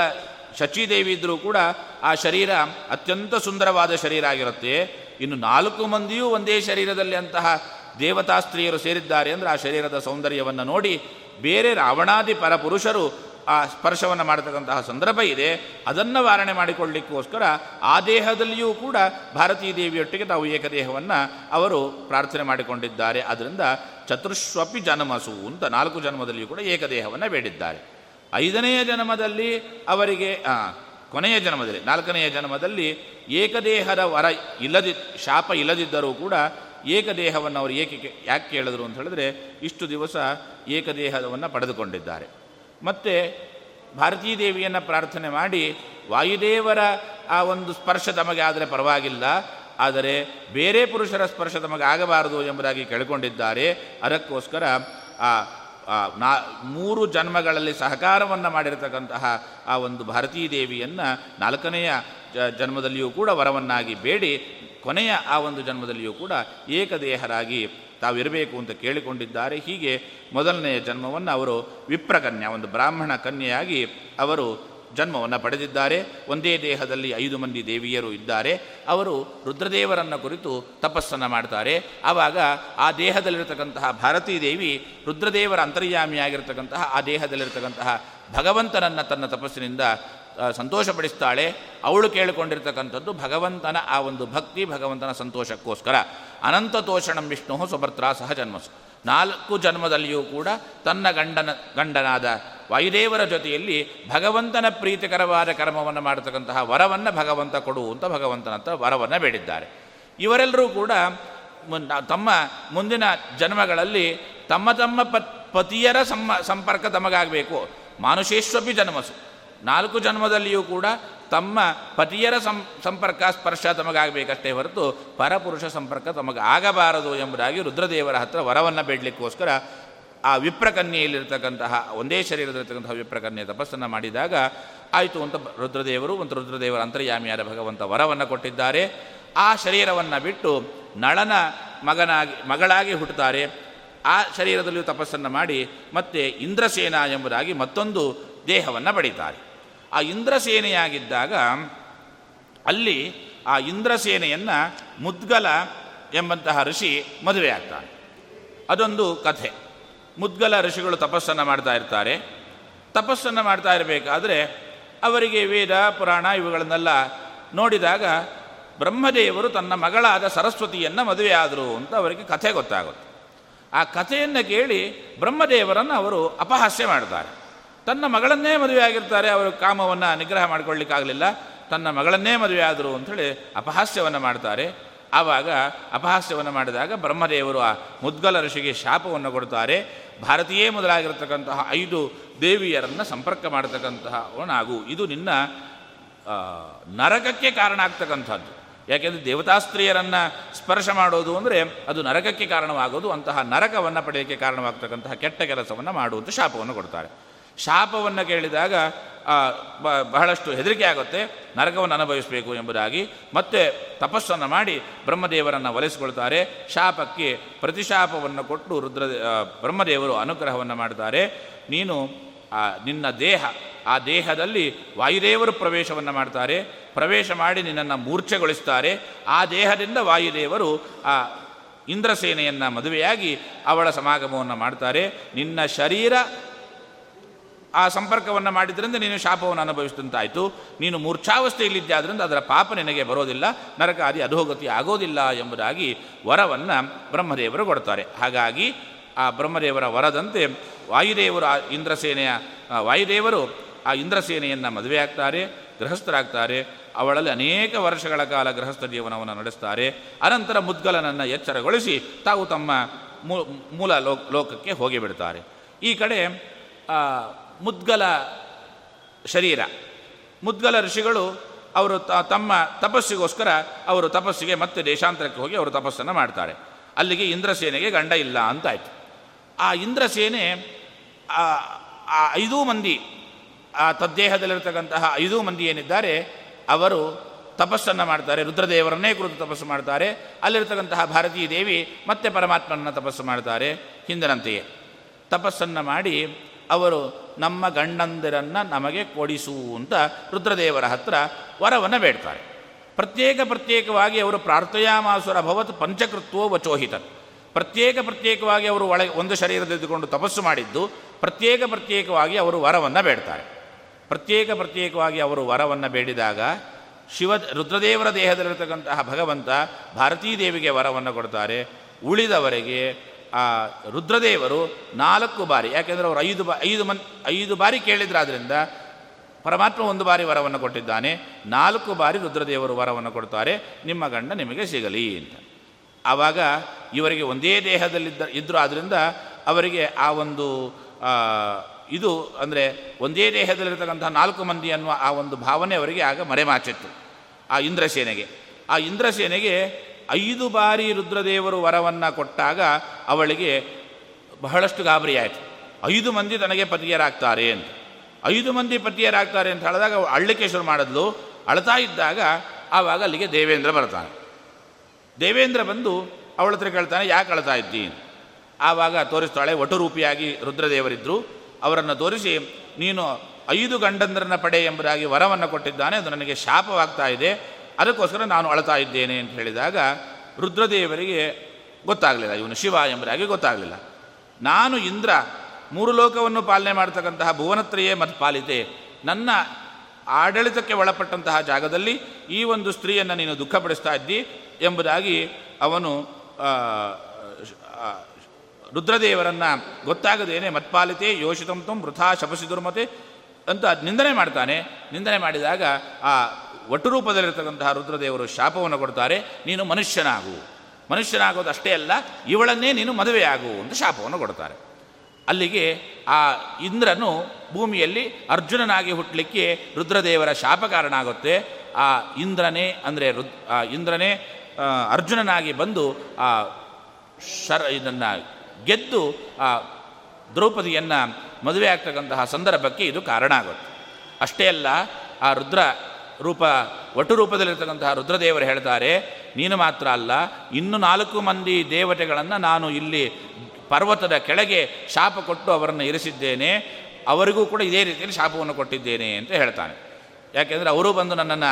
ಶಚಿದೇವಿ ಇದ್ದರೂ ಕೂಡ ಆ ಶರೀರ ಅತ್ಯಂತ ಸುಂದರವಾದ ಶರೀರ ಆಗಿರುತ್ತೆ. ಇನ್ನು ನಾಲ್ಕು ಮಂದಿಯೂ ಒಂದೇ ಶರೀರದಲ್ಲಿ ಅಂತಹ ದೇವತಾ ಸ್ತ್ರೀಯರು ಸೇರಿದ್ದಾರೆ ಅಂದರೆ ಆ ಶರೀರದ ಸೌಂದರ್ಯವನ್ನು ನೋಡಿ ಬೇರೆ ರಾವಣಾದಿ ಪರಪುರುಷರು ಆ ಸ್ಪರ್ಶವನ್ನು ಮಾಡತಕ್ಕಂತಹ ಸಂದರ್ಭ ಇದೆ. ಅದನ್ನು ವಾರಣೆ ಮಾಡಿಕೊಳ್ಳಿಕ್ಕೋಸ್ಕರ ಆ ದೇಹದಲ್ಲಿಯೂ ಕೂಡ ಭಾರತೀ ದೇವಿಯೊಟ್ಟಿಗೆ ತಾವು ಏಕದೇಹವನ್ನು ಅವರು ಪ್ರಾರ್ಥನೆ ಮಾಡಿಕೊಂಡಿದ್ದಾರೆ. ಅದರಿಂದ ಚತುರ್ಶ್ವಪಿ ಜನಮಸು ಅಂತ ನಾಲ್ಕು ಜನ್ಮದಲ್ಲಿಯೂ ಕೂಡ ಏಕದೇಹವನ್ನು ಬೇಡಿದ್ದಾರೆ. ಐದನೆಯ ಜನ್ಮದಲ್ಲಿ ಅವರಿಗೆ ಕೊನೆಯ ಜನ್ಮದಲ್ಲಿ, ನಾಲ್ಕನೆಯ ಜನ್ಮದಲ್ಲಿ ಏಕದೇಹದ ವರ ಇಲ್ಲದಿ, ಶಾಪ ಇಲ್ಲದಿದ್ದರೂ ಕೂಡ ಏಕದೇಹವನ್ನು ಅವರು ಏಕೆ ಯಾಕೆ ಕೇಳಿದ್ರು ಅಂತ ಹೇಳಿದ್ರೆ ಇಷ್ಟು ದಿವಸ ಏಕದೇಹವನ್ನು ಪಡೆದುಕೊಂಡಿದ್ದಾರೆ. ಮತ್ತು ಭಾರತೀ ದೇವಿಯನ್ನು ಪ್ರಾರ್ಥನೆ ಮಾಡಿ, ವಾಯುದೇವರ ಆ ಒಂದು ಸ್ಪರ್ಶ ತಮಗೆ ಆದರೆ ಪರವಾಗಿಲ್ಲ, ಆದರೆ ಬೇರೆ ಪುರುಷರ ಸ್ಪರ್ಶ ತಮಗೆ ಆಗಬಾರದು ಎಂಬುದಾಗಿ ಕೇಳಿಕೊಂಡಿದ್ದಾರೆ. ಅದಕ್ಕೋಸ್ಕರ, ಆ ನಾ, ಮೂರು ಜನ್ಮಗಳಲ್ಲಿ ಸಹಕಾರವನ್ನು ಮಾಡಿರತಕ್ಕಂತಹ ಆ ಒಂದು ಭಾರತೀ ದೇವಿಯನ್ನು ನಾಲ್ಕನೆಯ ಜನ್ಮದಲ್ಲಿಯೂ ಕೂಡ ವರವನ್ನಾಗಿ ಬೇಡಿ, ಕೊನೆಯ ಆ ಒಂದು ಜನ್ಮದಲ್ಲಿಯೂ ಕೂಡ ಏಕದೇಹರಾಗಿ ತಾವಿರಬೇಕು ಅಂತ ಕೇಳಿಕೊಂಡಿದ್ದಾರೆ. ಹೀಗೆ ಮೊದಲನೆಯ ಜನ್ಮವನ್ನು ಅವರು ವಿಪ್ರಕನ್ಯಾ, ಒಂದು ಬ್ರಾಹ್ಮಣ ಕನ್ಯೆಯಾಗಿ ಅವರು ಜನ್ಮವನ್ನು ಪಡೆದಿದ್ದಾರೆ. ಒಂದೇ ದೇಹದಲ್ಲಿ ಐದು ಮಂದಿ ದೇವಿಯರು ಇದ್ದಾರೆ. ಅವರು ರುದ್ರದೇವರನ್ನು ಕುರಿತು ತಪಸ್ಸನ್ನು ಮಾಡ್ತಾರೆ. ಆವಾಗ ಆ ದೇಹದಲ್ಲಿರತಕ್ಕಂತಹ ಭಾರತೀ ದೇವಿ ರುದ್ರದೇವರ ಅಂತರ್ಯಾಮಿಯಾಗಿರ್ತಕ್ಕಂತಹ ಆ ದೇಹದಲ್ಲಿರತಕ್ಕಂತಹ ಭಗವಂತನನ್ನು ತನ್ನ ತಪಸ್ಸಿನಿಂದ ಸಂತೋಷಪಡಿಸ್ತಾಳೆ. ಅವಳು ಕೇಳಿಕೊಂಡಿರ್ತಕ್ಕಂಥದ್ದು ಭಗವಂತನ ಆ ಒಂದು ಭಕ್ತಿ, ಭಗವಂತನ ಸಂತೋಷಕ್ಕೋಸ್ಕರ. ಅನಂತ ತೋಷಣಂ ವಿಷ್ಣು ಸುಭರ್ತ್ರ ಸಹ ಜನ್ಮಸು. ನಾಲ್ಕು ಜನ್ಮದಲ್ಲಿಯೂ ಕೂಡ ತನ್ನ ಗಂಡನ, ಗಂಡನಾದ ವಾಯುದೇವರ ಜೊತೆಯಲ್ಲಿ ಭಗವಂತನ ಪ್ರೀತಿಕರವಾದ ಕರ್ಮವನ್ನು ಮಾಡತಕ್ಕಂತಹ ವರವನ್ನು ಭಗವಂತ ಕೊಡು ಅಂತ ಭಗವಂತನ ಹತ್ರ ವರವನ್ನು ಬೇಡಿದ್ದಾರೆ. ಇವರೆಲ್ಲರೂ ಕೂಡ ತಮ್ಮ ಮುಂದಿನ ಜನ್ಮಗಳಲ್ಲಿ ತಮ್ಮ ತಮ್ಮ ಪತಿಯರ ಸಂಪರ್ಕ ತಮಗಾಗಬೇಕು. ಮಾನುಷೇಶ್ವಪಿ ಜನ್ಮಸು. ನಾಲ್ಕು ಜನ್ಮದಲ್ಲಿಯೂ ಕೂಡ ತಮ್ಮ ಪತಿಯರ ಸಂ, ಸಂಪರ್ಕ ಸ್ಪರ್ಶ ತಮಗಾಗಬೇಕಷ್ಟೇ ಹೊರತು ಪರಪುರುಷ ಸಂಪರ್ಕ ತಮಗೆ ಆಗಬಾರದು ಎಂಬುದಾಗಿ ರುದ್ರದೇವರ ಹತ್ರ ವರವನ್ನು ಬೇಡಲಿಕ್ಕೋಸ್ಕರ ಆ ವಿಪ್ರಕನ್ಯೆಯಲ್ಲಿರ್ತಕ್ಕಂತಹ, ಒಂದೇ ಶರೀರದಲ್ಲಿರ್ತಕ್ಕಂತಹ ವಿಪ್ರಕನ್ಯೆ ತಪಸ್ಸನ್ನು ಮಾಡಿದಾಗ ಆಯಿತು ಅಂತ ರುದ್ರದೇವರು ಒಂದು ರುದ್ರದೇವರ ಅಂತರ್ಯಾಮಿಯಾದ ಭಗವಂತ ವರವನ್ನು ಕೊಟ್ಟಿದ್ದಾರೆ. ಆ ಶರೀರವನ್ನು ಬಿಟ್ಟು ನಳನ ಮಗನಾಗಿ, ಮಗಳಾಗಿ ಹುಟ್ಟುತ್ತಾರೆ. ಆ ಶರೀರದಲ್ಲಿಯೂ ತಪಸ್ಸನ್ನು ಮಾಡಿ ಮತ್ತೆ ಇಂದ್ರಸೇನ ಎಂಬುದಾಗಿ ಮತ್ತೊಂದು ದೇಹವನ್ನು ಪಡೀತಾರೆ. ಆ ಇಂದ್ರಸೇನೆಯಾಗಿದ್ದಾಗ ಅಲ್ಲಿ ಆ ಇಂದ್ರಸೇನೆಯನ್ನು ಮುದ್ಗಲ ಎಂಬಂತಹ ಋಷಿ ಮದುವೆ ಆಗ್ತಾನೆ ಅದೊಂದು ಕಥೆ. ಮುದ್ಗಲ ಋಷಿಗಳು ತಪಸ್ಸನ್ನು ಮಾಡ್ತಾ ಇರ್ತಾರೆ. ತಪಸ್ಸನ್ನು ಮಾಡ್ತಾ ಇರಬೇಕಾದ್ರೆ ಅವರಿಗೆ ವೇದ, ಪುರಾಣ ಇವುಗಳನ್ನೆಲ್ಲ ನೋಡಿದಾಗ ಬ್ರಹ್ಮದೇವರು ತನ್ನ ಮಗಳಾದ ಸರಸ್ವತಿಯನ್ನು ಮದುವೆಯಾದರು ಅಂತ ಅವರಿಗೆ ಕಥೆ ಗೊತ್ತಾಗುತ್ತೆ. ಆ ಕಥೆಯನ್ನು ಕೇಳಿ ಬ್ರಹ್ಮದೇವರನ್ನು ಅವರು ಅಪಹಾಸ್ಯ ಮಾಡ್ತಾರೆ. ತನ್ನ ಮಗಳನ್ನೇ ಮದುವೆ ಆಗಿರ್ತಾರೆ, ಅವರು ಕಾಮವನ್ನು ನಿಗ್ರಹ ಮಾಡಿಕೊಳ್ಳಿಕ್ಕಾಗಲಿಲ್ಲ. ತನ್ನ ಮಗಳನ್ನೇ ಮದುವೆ ಆದರು ಅಂಥೇಳಿ ಅಪಹಾಸ್ಯವನ್ನು ಮಾಡ್ತಾರೆ. ಆವಾಗ ಅಪಹಾಸ್ಯವನ್ನು ಮಾಡಿದಾಗ ಬ್ರಹ್ಮದೇವರು ಆ ಮುದ್ಗಲ ಋಷಿಗೆ ಶಾಪವನ್ನು ಕೊಡ್ತಾರೆ. ಭಾರತೀಯೇ ಮೊದಲಾಗಿರ್ತಕ್ಕಂತಹ ಐದು ದೇವಿಯರನ್ನು ಸಂಪರ್ಕ ಮಾಡತಕ್ಕಂತಹ ಒಣಾಗು ಇದು ನಿನ್ನ ನರಕಕ್ಕೆ ಕಾರಣ ಆಗ್ತಕ್ಕಂಥದ್ದು. ಯಾಕೆಂದರೆ ದೇವತಾಸ್ತ್ರೀಯರನ್ನು ಸ್ಪರ್ಶ ಮಾಡೋದು ಅಂದರೆ ಅದು ನರಕಕ್ಕೆ ಕಾರಣವಾಗೋದು, ಅಂತಹ ನರಕವನ್ನು ಪಡೆಯೋಕ್ಕೆ ಕಾರಣವಾಗ್ತಕ್ಕಂತಹ ಕೆಟ್ಟ ಕೆಲಸವನ್ನು ಮಾಡುವಂಥ ಶಾಪವನ್ನು ಕೊಡ್ತಾರೆ. ಶಾಪವನ್ನು ಕೇಳಿದಾಗ ಬಹಳಷ್ಟು ಹೆದರಿಕೆ ಆಗುತ್ತೆ. ನರಕವನ್ನು ಅನುಭವಿಸಬೇಕು ಎಂಬುದಾಗಿ. ಮತ್ತೆ ತಪಸ್ಸನ್ನು ಮಾಡಿ ಬ್ರಹ್ಮದೇವರನ್ನು ಒಲಿಸಿಕೊಳ್ತಾರೆ ಶಾಪಕ್ಕೆ ಪ್ರತಿಶಾಪವನ್ನು ಕೊಟ್ಟು ರುದ್ರ ಬ್ರಹ್ಮದೇವರು ಅನುಗ್ರಹವನ್ನು ಮಾಡ್ತಾರೆ. ನೀನು ನಿನ್ನ ದೇಹ, ಆ ದೇಹದಲ್ಲಿ ವಾಯುದೇವರು ಪ್ರವೇಶವನ್ನು ಮಾಡ್ತಾರೆ. ಪ್ರವೇಶ ಮಾಡಿ ನಿನ್ನನ್ನು ಮೂರ್ಛೆಗೊಳಿಸ್ತಾರೆ. ಆ ದೇಹದಿಂದ ವಾಯುದೇವರು, ಆ, ಇಂದ್ರಸೇನೆಯನ್ನು ಮದುವೆಯಾಗಿ ಅವಳ ಸಮಾಗಮವನ್ನು ಮಾಡ್ತಾರೆ. ನಿನ್ನ ಶರೀರ ಆ ಸಂಪರ್ಕವನ್ನು ಮಾಡಿದ್ರಿಂದ ನೀನು ಶಾಪವನ್ನು ಅನುಭವಿಸಿದಂತಾಯಿತು. ನೀನು ಮೂರ್ಛಾವಸ್ಥೆಯಲ್ಲಿದ್ದೆ ಆದ್ದರಿಂದ ಅದರ ಪಾಪ ನಿನಗೆ ಬರೋದಿಲ್ಲ ನರಕ ಆದಿ ಅಧೋಗತಿ ಆಗೋದಿಲ್ಲ ಎಂಬುದಾಗಿ ವರವನ್ನು ಬ್ರಹ್ಮದೇವರು ಕೊಡ್ತಾರೆ. ಹಾಗಾಗಿ ಆ ಬ್ರಹ್ಮದೇವರ ವರದಂತೆ ವಾಯುದೇವರು ಆ ಇಂದ್ರಸೇನೆಯ ವಾಯುದೇವರು ಆ ಇಂದ್ರಸೇನೆಯನ್ನು ಮದುವೆ ಆಗ್ತಾರೆ, ಗೃಹಸ್ಥರಾಗ್ತಾರೆ. ಅವಳಲ್ಲಿ ಅನೇಕ ವರ್ಷಗಳ ಕಾಲ ಗೃಹಸ್ಥ ಜೀವನವನ್ನು ನಡೆಸ್ತಾರೆ. ಅನಂತರ ಮುದ್ಗಲನನ್ನು ಎಚ್ಚರಗೊಳಿಸಿ ತಾವು ತಮ್ಮ ಮೂಲ ಲೋಕಕ್ಕೆ ಹೋಗಿಬಿಡ್ತಾರೆ. ಈ ಕಡೆ ಮುದ್ಗಲ ಶರೀರ. ಮುದ್ಗಲ ಋಷಿಗಳು ಅವರು ತಮ್ಮ ತಪಸ್ಸಿಗೋಸ್ಕರ ಅವರು ತಪಸ್ಸಿಗೆ ಮತ್ತೆ ದೇಶಾಂತರಕ್ಕೆ ಹೋಗಿ ಅವರು ತಪಸ್ಸನ್ನು ಮಾಡ್ತಾರೆ. ಅಲ್ಲಿಗೆ ಇಂದ್ರಸೇನೆಗೆ ಗಂಡ ಇಲ್ಲ ಅಂತಾಯಿತು. ಆ ಇಂದ್ರಸೇನೆ, ಆ ಐದೂ ಮಂದಿ, ಆ ತದ್ದೇಹದಲ್ಲಿರ್ತಕ್ಕಂತಹ ಐದೂ ಮಂದಿ ಏನಿದ್ದಾರೆ, ಅವರು ತಪಸ್ಸನ್ನು ಮಾಡ್ತಾರೆ. ರುದ್ರದೇವರನ್ನೇ ಕುರಿತು ತಪಸ್ಸು ಮಾಡ್ತಾರೆ. ಅಲ್ಲಿರ್ತಕ್ಕಂತಹ ಭಾರತೀಯ ದೇವಿ ಮತ್ತೆ ಪರಮಾತ್ಮನನ್ನು ತಪಸ್ಸು ಮಾಡ್ತಾರೆ ಹಿಂದಿನಂತೆಯೇ. ತಪಸ್ಸನ್ನು ಮಾಡಿ ಅವರು ನಮ್ಮ ಗಂಡಂದಿರನ್ನು ನಮಗೆ ಕೊಡಿಸು ಅಂತ ರುದ್ರದೇವರ ಹತ್ರ ವರವನ್ನು ಬೇಡ್ತಾರೆ. ಪ್ರತ್ಯೇಕ ಪ್ರತ್ಯೇಕವಾಗಿ ಅವರು ಪ್ರಾರ್ಥಯಾಮಾಸುರ ಭವತ್ ಪಂಚಕೃತ್ವೋ ವಚೋಹಿತ. ಪ್ರತ್ಯೇಕ ಪ್ರತ್ಯೇಕವಾಗಿ ಅವರು ಒಳಗೆ ಒಂದು ಶರೀರದಿದ್ದುಕೊಂಡು ತಪಸ್ಸು ಮಾಡಿದ್ದು, ಪ್ರತ್ಯೇಕ ಪ್ರತ್ಯೇಕವಾಗಿ ಅವರು ವರವನ್ನು ಬೇಡ್ತಾರೆ. ಪ್ರತ್ಯೇಕ ಪ್ರತ್ಯೇಕವಾಗಿ ಅವರು ವರವನ್ನು ಬೇಡಿದಾಗ ಶಿವ ರುದ್ರದೇವರ ದೇಹದಲ್ಲಿರತಕ್ಕಂತಹ ಭಗವಂತ ಭಾರತೀ ದೇವಿಗೆ ವರವನ್ನು ಕೊಡ್ತಾರೆ. ಉಳಿದವರಿಗೆ ಆ ರುದ್ರದೇವರು ನಾಲ್ಕು ಬಾರಿ, ಯಾಕೆಂದರೆ ಅವರು ಐದು ಬಾ, ಐದು ಮನ್, ಐದು ಬಾರಿ ಕೇಳಿದ್ರಾದ್ರಿಂದ ಪರಮಾತ್ಮ ಒಂದು ಬಾರಿ ವರವನ್ನು ಕೊಟ್ಟಿದ್ದಾನೆ, ನಾಲ್ಕು ಬಾರಿ ರುದ್ರದೇವರು ವರವನ್ನು ಕೊಡ್ತಾರೆ, ನಿಮ್ಮ ಗಂಡ ನಿಮಗೆ ಸಿಗಲಿ ಅಂತ. ಆವಾಗ ಇವರಿಗೆ ಒಂದೇ ದೇಹದಲ್ಲಿದ್ದ ಇದ್ದರು ಆದ್ದರಿಂದ ಅವರಿಗೆ ಆ ಒಂದು ಇದು ಅಂದರೆ ಒಂದೇ ದೇಹದಲ್ಲಿರ್ತಕ್ಕಂಥ ನಾಲ್ಕು ಮಂದಿ ಅನ್ನುವ ಆ ಒಂದು ಭಾವನೆ ಅವರಿಗೆ ಆಗ ಮರೆಮಾಚಿತ್ತು, ಆ ಇಂದ್ರಸೇನೆಗೆ. ಆ ಇಂದ್ರಸೇನೆಗೆ ಐದು ಬಾರಿ ರುದ್ರದೇವರು ವರವನ್ನು ಕೊಟ್ಟಾಗ ಅವಳಿಗೆ ಬಹಳಷ್ಟು ಗಾಬರಿಯಾಯಿತು ಐದು ಮಂದಿ ತನಗೆ ಪತಿಯರಾಗ್ತಾರೆ ಅಂತ. ಐದು ಮಂದಿ ಪತಿಯರಾಗ್ತಾರೆ ಅಂತ ಹೇಳಿದಾಗ ಅಳ್ಳಿಕೆ ಶುರು ಮಾಡಿದ್ಲು. ಅಳ್ತಾ ಇದ್ದಾಗ ಆವಾಗ ಅಲ್ಲಿಗೆ ದೇವೇಂದ್ರ ಬರ್ತಾನೆ. ದೇವೇಂದ್ರ ಬಂದು ಅವಳ ಹತ್ರ ಕೇಳ್ತಾನೆ, ಯಾಕೆ ಅಳ್ತಾ ಇದ್ದೀನಿ ಆವಾಗ ತೋರಿಸ್ತಾಳೆ ವಟುರೂಪಿಯಾಗಿ ರುದ್ರದೇವರಿದ್ದರು ಅವರನ್ನು ತೋರಿಸಿ, ನೀನು ಐದು ಗಂಡಂದ್ರನ ಪಡೆ ಎಂಬುದಾಗಿ ವರವನ್ನು ಕೊಟ್ಟಿದ್ದಾನೆ. ಅದು ನನಗೆ ಶಾಪವಾಗ್ತಾ ಇದೆ. ಅದಕ್ಕೋಸ್ಕರ ನಾನು ಅಳ್ತಾ ಇದ್ದೇನೆ ಅಂತ ಹೇಳಿದಾಗ ರುದ್ರದೇವರಿಗೆ ಗೊತ್ತಾಗಲಿಲ್ಲ, ಇವನು ಶಿವ ಎಂಬುದಾಗಿ ಗೊತ್ತಾಗಲಿಲ್ಲ. ನಾನು ಇಂದ್ರ, ಮೂರು ಲೋಕವನ್ನು ಪಾಲನೆ ಮಾಡ್ತಕ್ಕಂತಹ ಭುವನತ್ರಯೇ ಮತ್ ಪಾಲಿತೆ. ನನ್ನ ಆಡಳಿತಕ್ಕೆ ಒಳಪಟ್ಟಂತಹ ಜಾಗದಲ್ಲಿ ಈ ಒಂದು ಸ್ತ್ರೀಯನ್ನು ನೀನು ದುಃಖಪಡಿಸ್ತಾ ಇದ್ದಿ ಎಂಬುದಾಗಿ ಅವನು ರುದ್ರದೇವರನ್ನು ಗೊತ್ತಾಗದೇನೆ ಮತ್ಪಾಲಿತೆ ಯೋಷಿತಂ ವೃಥಾ ಶಪಸಿ ದುರ್ಮತೆ ಅಂತ ನಿಂದನೆ ಮಾಡ್ತಾನೆ. ನಿಂದನೆ ಮಾಡಿದಾಗ ಆ ಒಟ್ಟು ರೂಪದಲ್ಲಿರ್ತಕ್ಕಂತಹ ರುದ್ರದೇವರು ಶಾಪವನ್ನು ಕೊಡ್ತಾರೆ, ನೀನು ಮನುಷ್ಯನಾಗು. ಮನುಷ್ಯನಾಗೋದು ಅಷ್ಟೇ ಅಲ್ಲ, ಇವಳನ್ನೇ ನೀನು ಮದುವೆಯಾಗು ಅಂತ ಶಾಪವನ್ನು ಕೊಡ್ತಾರೆ. ಅಲ್ಲಿಗೆ ಆ ಇಂದ್ರನು ಭೂಮಿಯಲ್ಲಿ ಅರ್ಜುನನಾಗಿ ಹುಟ್ಟಲಿಕ್ಕೆ ರುದ್ರದೇವರ ಶಾಪ ಕಾರಣ ಆಗುತ್ತೆ ಆ ಇಂದ್ರನೇ ಅಂದರೆ ರುದ್, ಆ ಇಂದ್ರನೇ ಅರ್ಜುನನಾಗಿ ಬಂದು ಆ ಶರ, ಇದನ್ನು ಗೆದ್ದು ಆ ದ್ರೌಪದಿಯನ್ನು ಮದುವೆ ಆಗ್ತಕ್ಕಂತಹ ಸಂದರ್ಭಕ್ಕೆ ಇದು ಕಾರಣ ಆಗುತ್ತೆ. ಅಷ್ಟೇ ಅಲ್ಲ, ಆ ರುದ್ರ ರೂಪ, ಒಟ್ಟು ರೂಪದಲ್ಲಿರ್ತಕ್ಕಂತಹ ರುದ್ರದೇವರು ಹೇಳ್ತಾರೆ, ನೀನು ಮಾತ್ರ ಅಲ್ಲ, ಇನ್ನು ನಾಲ್ಕು ಮಂದಿ ದೇವತೆಗಳನ್ನು ನಾನು ಇಲ್ಲಿ ಪರ್ವತದ ಕೆಳಗೆ ಶಾಪ ಕೊಟ್ಟು ಅವರನ್ನು ಇರಿಸಿದ್ದೇನೆ, ಅವರಿಗೂ ಕೂಡ ಇದೇ ರೀತಿಯಲ್ಲಿ ಶಾಪವನ್ನು ಕೊಟ್ಟಿದ್ದೇನೆ ಅಂತ ಹೇಳ್ತಾನೆ. ಯಾಕೆಂದರೆ ಅವರು ಬಂದು ನನ್ನನ್ನು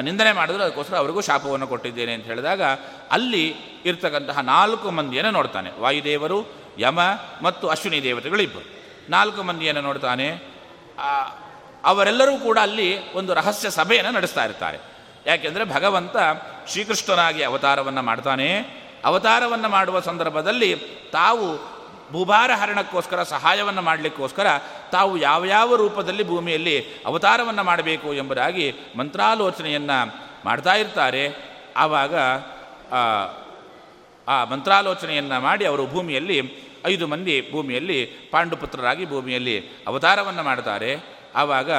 ನಿಂದನೆ ಮಾಡಿದ್ರು, ಅದಕ್ಕೋಸ್ಕರ ಅವರಿಗೂ ಶಾಪವನ್ನು ಕೊಟ್ಟಿದ್ದೇನೆ ಅಂತ ಹೇಳಿದಾಗ ಅಲ್ಲಿ ಇರ್ತಕ್ಕಂತಹ ನಾಲ್ಕು ಮಂದಿಯನ್ನು ನೋಡ್ತಾನೆ. ವಾಯುದೇವರು, ಯಮ ಮತ್ತು ಅಶ್ವಿನಿ ದೇವತೆಗಳು ಇಬ್ಬರು ನಾಲ್ಕು ಮಂದಿಯನ್ನು ನೋಡ್ತಾನೆ. ಅವರೆಲ್ಲರೂ ಕೂಡ ಅಲ್ಲಿ ಒಂದು ರಹಸ್ಯ ಸಭೆಯನ್ನು ನಡೆಸ್ತಾ ಇರ್ತಾರೆ. ಯಾಕೆಂದರೆ ಭಗವಂತ ಶ್ರೀಕೃಷ್ಣನಾಗಿ ಅವತಾರವನ್ನು ಮಾಡ್ತಾನೆ. ಅವತಾರವನ್ನು ಮಾಡುವ ಸಂದರ್ಭದಲ್ಲಿ ತಾವು ಭೂಭಾರ ಹರಣಕ್ಕೋಸ್ಕರ ಸಹಾಯವನ್ನು ಮಾಡಲಿಕ್ಕೋಸ್ಕರ ತಾವು ಯಾವ ಯಾವ ರೂಪದಲ್ಲಿ ಭೂಮಿಯಲ್ಲಿ ಅವತಾರವನ್ನು ಮಾಡಬೇಕು ಎಂಬುದಾಗಿ ಮಂತ್ರಾಲೋಚನೆಯನ್ನು ಮಾಡ್ತಾ ಇರ್ತಾರೆ. ಆವಾಗ ಆ, ಮಂತ್ರಾಲೋಚನೆಯನ್ನು ಮಾಡಿ ಅವರು ಭೂಮಿಯಲ್ಲಿ ಐದು ಮಂದಿ ಭೂಮಿಯಲ್ಲಿ ಪಾಂಡುಪುತ್ರರಾಗಿ ಭೂಮಿಯಲ್ಲಿ ಅವತಾರವನ್ನು ಮಾಡ್ತಾರೆ. ಆವಾಗ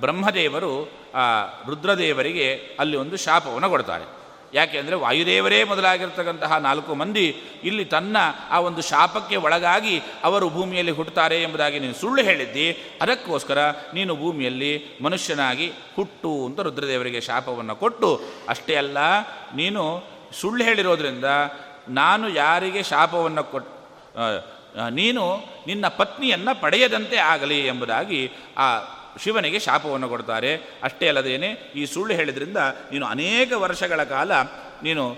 ಬ್ರಹ್ಮದೇವರು ಆ ರುದ್ರದೇವರಿಗೆ ಅಲ್ಲಿ ಒಂದು ಶಾಪವನ್ನು ಕೊಡ್ತಾರೆ. ಯಾಕೆಂದರೆ ವಾಯುದೇವರೇ ಮೊದಲಾಗಿರ್ತಕ್ಕಂತಹ ನಾಲ್ಕು ಮಂದಿ ಇಲ್ಲಿ ತನ್ನ ಆ ಒಂದು ಶಾಪಕ್ಕೆ ಒಳಗಾಗಿ ಅವರು ಭೂಮಿಯಲ್ಲಿ ಹುಟ್ಟುತ್ತಾರೆ ಎಂಬುದಾಗಿ ನೀನು ಸುಳ್ಳು ಹೇಳಿದ್ದಿ. ಅದಕ್ಕೋಸ್ಕರ ನೀನು ಭೂಮಿಯಲ್ಲಿ ಮನುಷ್ಯನಾಗಿ ಹುಟ್ಟು ಅಂತ ರುದ್ರದೇವರಿಗೆ ಶಾಪವನ್ನು ಕೊಟ್ಟು ಅಷ್ಟೇ ಅಲ್ಲ ನೀನು ಸುಳ್ಳು ಹೇಳಿರೋದ್ರಿಂದ ನಾನು ಯಾರಿಗೆ ಶಾಪವನ್ನು ಕೊಟ್ ಆ, ಆ, ನೀನು ನಿನ್ನ ಪತ್ನಿಯನ್ನು ಪಡೆಯದಂತೆ ಆಗಲಿ ಎಂಬುದಾಗಿ ಆ ಶಿವನಿಗೆ ಶಾಪವನ್ನು ಕೊಡ್ತಾರೆ. ಅಷ್ಟೇ ಅಲ್ಲದೇನೆ ಈ ಸುಳ್ಳು ಹೇಳಿದ್ರಿಂದ ನೀನು ಅನೇಕ ವರ್ಷಗಳ ಕಾಲ ನೀನು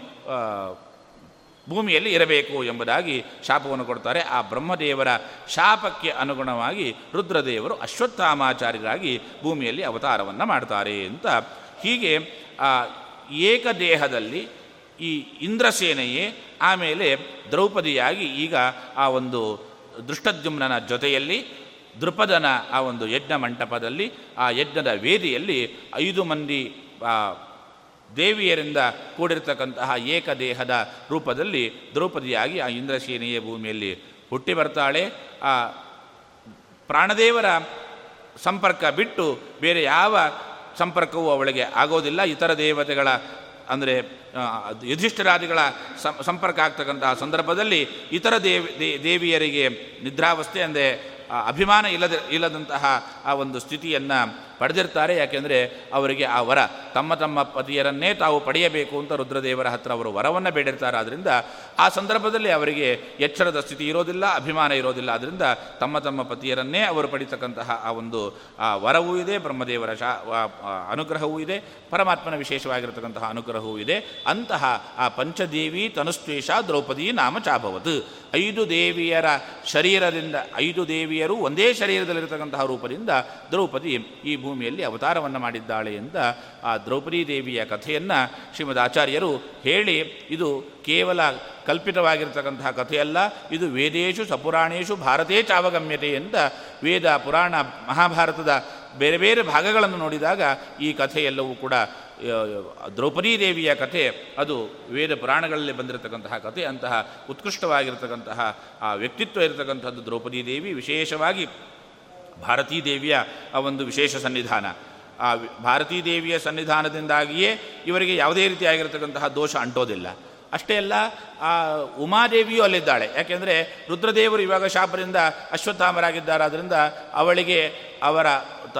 ಭೂಮಿಯಲ್ಲಿ ಇರಬೇಕು ಎಂಬುದಾಗಿ ಶಾಪವನ್ನು ಕೊಡ್ತಾರೆ. ಆ ಬ್ರಹ್ಮದೇವರ ಶಾಪಕ್ಕೆ ಅನುಗುಣವಾಗಿ ರುದ್ರದೇವರು ಅಶ್ವತ್ಥಾಮಾಚಾರ್ಯರಾಗಿ ಭೂಮಿಯಲ್ಲಿ ಅವತಾರವನ್ನು ಮಾಡ್ತಾರೆ ಅಂತ. ಹೀಗೆ ಏಕದೇಹದಲ್ಲಿ ಈ ಇಂದ್ರಸೇನೆಯೇ ಆಮೇಲೆ ದ್ರೌಪದಿಯಾಗಿ ಈಗ ಆ ಒಂದು ದೃಷ್ಟದ್ಯುಮ್ನ ಜೊತೆಯಲ್ಲಿ, ದೃಪದನ ಆ ಒಂದು ಯಜ್ಞ ಮಂಟಪದಲ್ಲಿ, ಆ ಯಜ್ಞದ ವೇದಿಯಲ್ಲಿ ಐದು ಮಂದಿ ದೇವಿಯರಿಂದ ಕೂಡಿರ್ತಕ್ಕಂತಹ ಏಕದೇಹದ ರೂಪದಲ್ಲಿ ದ್ರೌಪದಿಯಾಗಿ ಆ ಇಂದ್ರಸೇನೆಯ ಭೂಮಿಯಲ್ಲಿ ಹುಟ್ಟಿ ಬರ್ತಾಳೆ. ಆ ಪ್ರಾಣದೇವರ ಸಂಪರ್ಕ ಬಿಟ್ಟು ಬೇರೆ ಯಾವ ಸಂಪರ್ಕವೂ ಅವಳಿಗೆ ಆಗೋದಿಲ್ಲ. ಇತರ ದೇವತೆಗಳ ಅಂದರೆ ಯುಧಿಷ್ಠರಾದಿಗಳ ಸಂಪರ್ಕ ಆಗ್ತಕ್ಕಂತಹ ಸಂದರ್ಭದಲ್ಲಿ ಇತರ ದೇವಿ ದೇವಿಯರಿಗೆ ನಿದ್ರಾವಸ್ಥೆ ಅಂದರೆ ಅಭಿಮಾನ ಇಲ್ಲದ, ಇಲ್ಲದಂತಹ ಆ ಒಂದು ಸ್ಥಿತಿಯನ್ನು ಪಡೆದಿರ್ತಾರೆ. ಯಾಕೆಂದರೆ ಅವರಿಗೆ ಆ ವರ, ತಮ್ಮ ತಮ್ಮ ಪತಿಯರನ್ನೇ ತಾವು ಪಡೆಯಬೇಕು ಅಂತ ರುದ್ರದೇವರ ಹತ್ರ ಅವರು ವರವನ್ನು ಬೇಡಿರ್ತಾರೆ. ಆದ್ದರಿಂದ ಆ ಸಂದರ್ಭದಲ್ಲಿ ಅವರಿಗೆ ಎಚ್ಚರದ ಸ್ಥಿತಿ ಇರೋದಿಲ್ಲ, ಅಭಿಮಾನ ಇರೋದಿಲ್ಲ. ಆದ್ದರಿಂದ ತಮ್ಮ ತಮ್ಮ ಪತಿಯರನ್ನೇ ಅವರು ಪಡಿತಕ್ಕಂತಹ ಆ ಒಂದು, ಆ ವರವೂ ಇದೆ, ಬ್ರಹ್ಮದೇವರ ಶಾ ಅನುಗ್ರಹವೂ ಇದೆ, ಪರಮಾತ್ಮನ ವಿಶೇಷವಾಗಿರತಕ್ಕಂತಹ ಅನುಗ್ರಹವೂ ಇದೆ. ಅಂತಹ ಆ ಪಂಚದೇವಿ ತನುಸ್ವೇಷ ದ್ರೌಪದಿ ನಾಮ ಚಾಭವತ್ ಐದು ದೇವಿಯರ ಶರೀರದಿಂದ, ಐದು ದೇವಿಯರು ಒಂದೇ ಶರೀರದಲ್ಲಿರತಕ್ಕಂತಹ ರೂಪದಿಂದ ದ್ರೌಪದಿ ಈ ಭೂಮಿಯಲ್ಲಿ ಅವತಾರವನ್ನು ಮಾಡಿದ್ದಾಳೆ ಎಂದ ಆ ದ್ರೌಪದಿ ದೇವಿಯ ಕಥೆಯನ್ನು ಶ್ರೀಮದ್ ಆಚಾರ್ಯರು ಹೇಳಿ, ಇದು ಕೇವಲ ಕಲ್ಪಿತವಾಗಿರತಕ್ಕಂತಹ ಕಥೆಯಲ್ಲ, ಇದು ವೇದೇಶು ಸಪುರಾಣೇಶು ಭಾರತೇ ಚಾವಗಮ್ಯತೆ ಅಂತ ವೇದ ಪುರಾಣ ಮಹಾಭಾರತದ ಬೇರೆ ಬೇರೆ ಭಾಗಗಳನ್ನು ನೋಡಿದಾಗ ಈ ಕಥೆಯೆಲ್ಲವೂ ಕೂಡ ದ್ರೌಪದೀ ದೇವಿಯ ಕಥೆ, ಅದು ವೇದ ಪುರಾಣಗಳಲ್ಲಿ ಬಂದಿರತಕ್ಕಂತಹ ಕಥೆ, ಅಂತಹ ಉತ್ಕೃಷ್ಟವಾಗಿರತಕ್ಕಂತಹ ಆ ವ್ಯಕ್ತಿತ್ವ ಇರತಕ್ಕಂಥದ್ದು ದ್ರೌಪದಿ ದೇವಿ ವಿಶೇಷವಾಗಿ ಭಾರತೀ ದೇವಿಯ ಆ ಒಂದು ವಿಶೇಷ ಸನ್ನಿಧಾನ. ಆ ಭಾರತೀ ದೇವಿಯ ಸನ್ನಿಧಾನದಿಂದಾಗಿಯೇ ಇವರಿಗೆ ಯಾವುದೇ ರೀತಿಯಾಗಿರತಕ್ಕಂತಹ ದೋಷ ಅಂಟೋದಿಲ್ಲ. ಅಷ್ಟೇ ಅಲ್ಲ, ಆ ಉಮಾದೇವಿಯೂ ಅಲ್ಲಿದ್ದಾಳೆ. ಯಾಕೆಂದರೆ ರುದ್ರದೇವರು ಇವಾಗ ಶಾಪದಿಂದ ಅಶ್ವತ್ಥಾಮರಾಗಿದ್ದಾರಾದ್ದರಿಂದ ಅವಳಿಗೆ ಅವರ ತ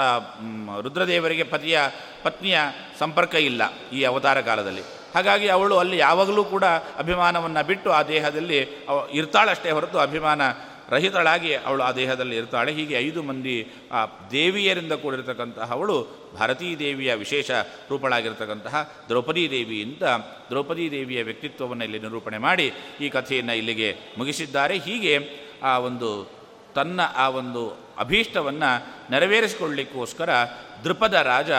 ರುದ್ರದೇವರಿಗೆ ಪತಿಯ, ಪತ್ನಿಯ ಸಂಪರ್ಕ ಇಲ್ಲ ಈ ಅವತಾರ ಕಾಲದಲ್ಲಿ. ಹಾಗಾಗಿ ಅವಳು ಅಲ್ಲಿ ಯಾವಾಗಲೂ ಕೂಡ ಅಭಿಮಾನವನ್ನು ಬಿಟ್ಟು ಆ ದೇಹದಲ್ಲಿ ಅವ, ಇರ್ತಾಳಷ್ಟೇ ಹೊರತು ಅಭಿಮಾನ ರಹಿತಳಾಗಿ ಅವಳು ಆ ದೇಹದಲ್ಲಿ ಇರ್ತಾಳೆ. ಹೀಗೆ ಐದು ಮಂದಿ ಆ ದೇವಿಯರಿಂದ ಕೂಡಿರತಕ್ಕಂತಹ ಅವಳು ಭಾರತೀ ದೇವಿಯ ವಿಶೇಷ ರೂಪಳಾಗಿರ್ತಕ್ಕಂತಹ ದ್ರೌಪದಿ ದೇವಿಯಿಂದ ದ್ರೌಪದಿ ದೇವಿಯ ವ್ಯಕ್ತಿತ್ವವನ್ನು ಇಲ್ಲಿ ನಿರೂಪಣೆ ಮಾಡಿ ಈ ಕಥೆಯನ್ನು ಇಲ್ಲಿಗೆ ಮುಗಿಸಿದ್ದಾರೆ. ಹೀಗೆ ಆ ಒಂದು ತನ್ನ ಆ ಒಂದು ಅಭೀಷ್ಟವನ್ನು ನೆರವೇರಿಸಿಕೊಳ್ಳಿಕ್ಕೋಸ್ಕರ ದೃಪದ ರಾಜ